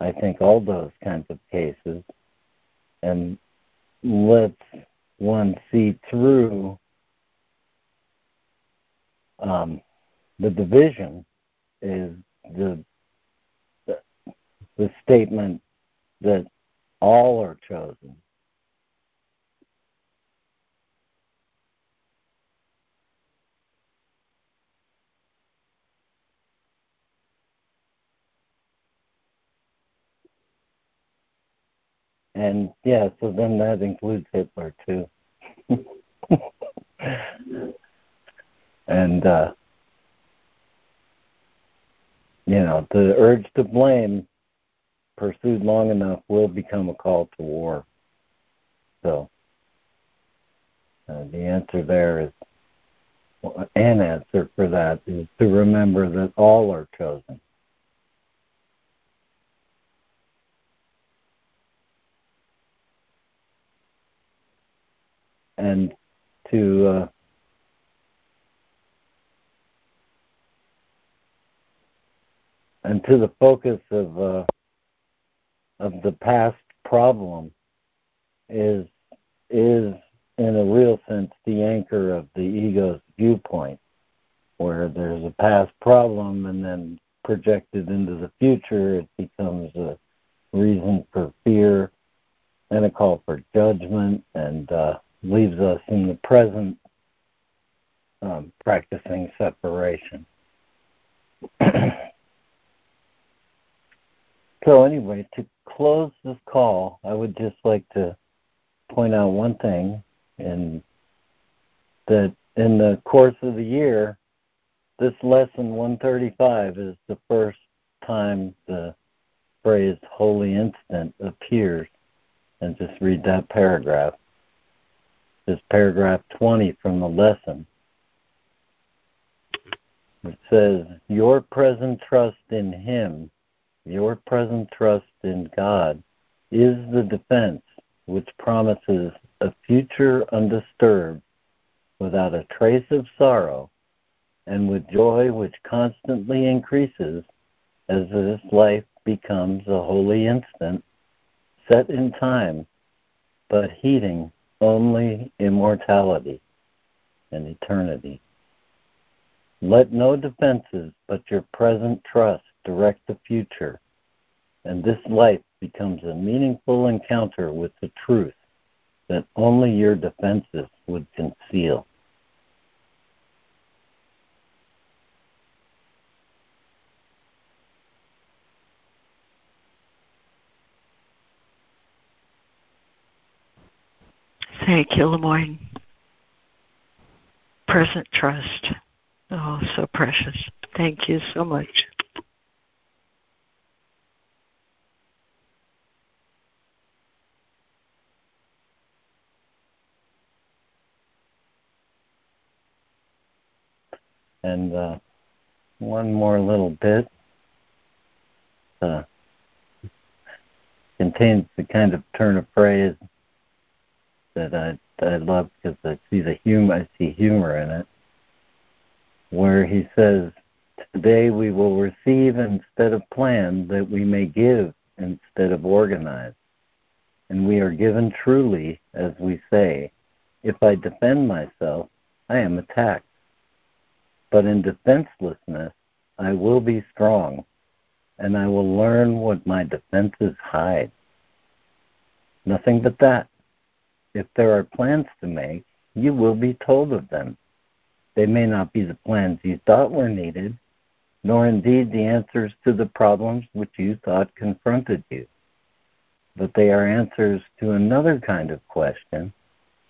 I think, all those kinds of cases, and lets one see through um, the division is the, the the statement that all are chosen. And yeah, so then that includes Hitler too. [LAUGHS] and uh you know, the urge to blame pursued long enough will become a call to war. So uh, the answer there is an answer for that is to remember that all are chosen. And to uh, and to the focus of uh, of the past problem is is in a real sense the anchor of the ego's viewpoint, where there's a past problem and then projected into the future, it becomes a reason for fear and a call for judgment, and uh, leaves us in the present um, practicing separation. [CLEARS THROAT] So anyway, to close this call, I would just like to point out one thing, and that in the course of the year, this lesson 135 is the first time the phrase holy instant appears. And just read that paragraph. This paragraph 20 from the lesson. It says, Your present trust in Him your present trust in God is the defense which promises a future undisturbed, without a trace of sorrow, and with joy which constantly increases as this life becomes a holy instant, set in time, but heeding only immortality and eternity. Let no defenses but your present trust direct the future, and this life becomes a meaningful encounter with the truth that only your defenses would conceal. Thank you, LeMoyne. Present trust. Oh, so precious. Thank you so much. And uh, one more little bit uh, [LAUGHS] contains the kind of turn of phrase that I I love because I see the humor I see humor in it, where he says, "Today we will receive instead of plan, that we may give instead of organize, and we are given truly, as we say, if I defend myself, I am attacked, but in defenselessness I will be strong, and I will learn what my defenses hide." Nothing but that. If there are plans to make, you will be told of them. They may not be the plans you thought were needed, nor indeed the answers to the problems which you thought confronted you. But they are answers to another kind of question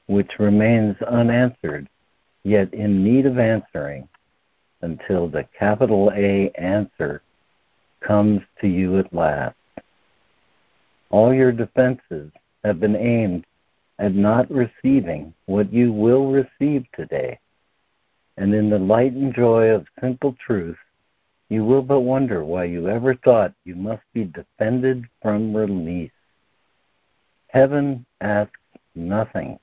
which remains unanswered, yet in need of answering until the capital A answer comes to you at last. All your defenses have been aimed at not receiving what you will receive today. And in the light and joy of simple truth, you will but wonder why you ever thought you must be defended from release. Heaven asks nothing.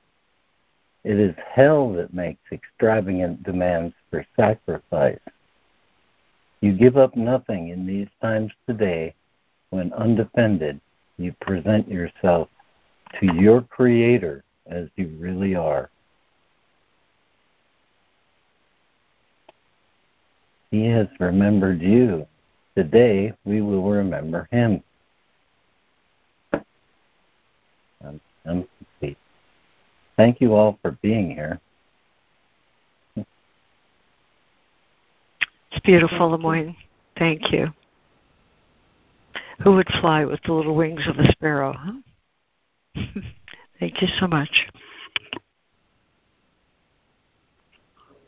It is hell that makes extravagant demands for sacrifice. You give up nothing in these times today when undefended you present yourself to your Creator as you really are. He has remembered you. Today we will remember Him. I'm, complete. Thank you all for being here. It's beautiful, LeMoyne. Thank you. Who would fly with the little wings of a sparrow, huh? Thank you so much.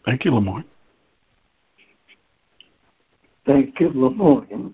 Thank you, LeMoyne. Thank you, LeMoyne.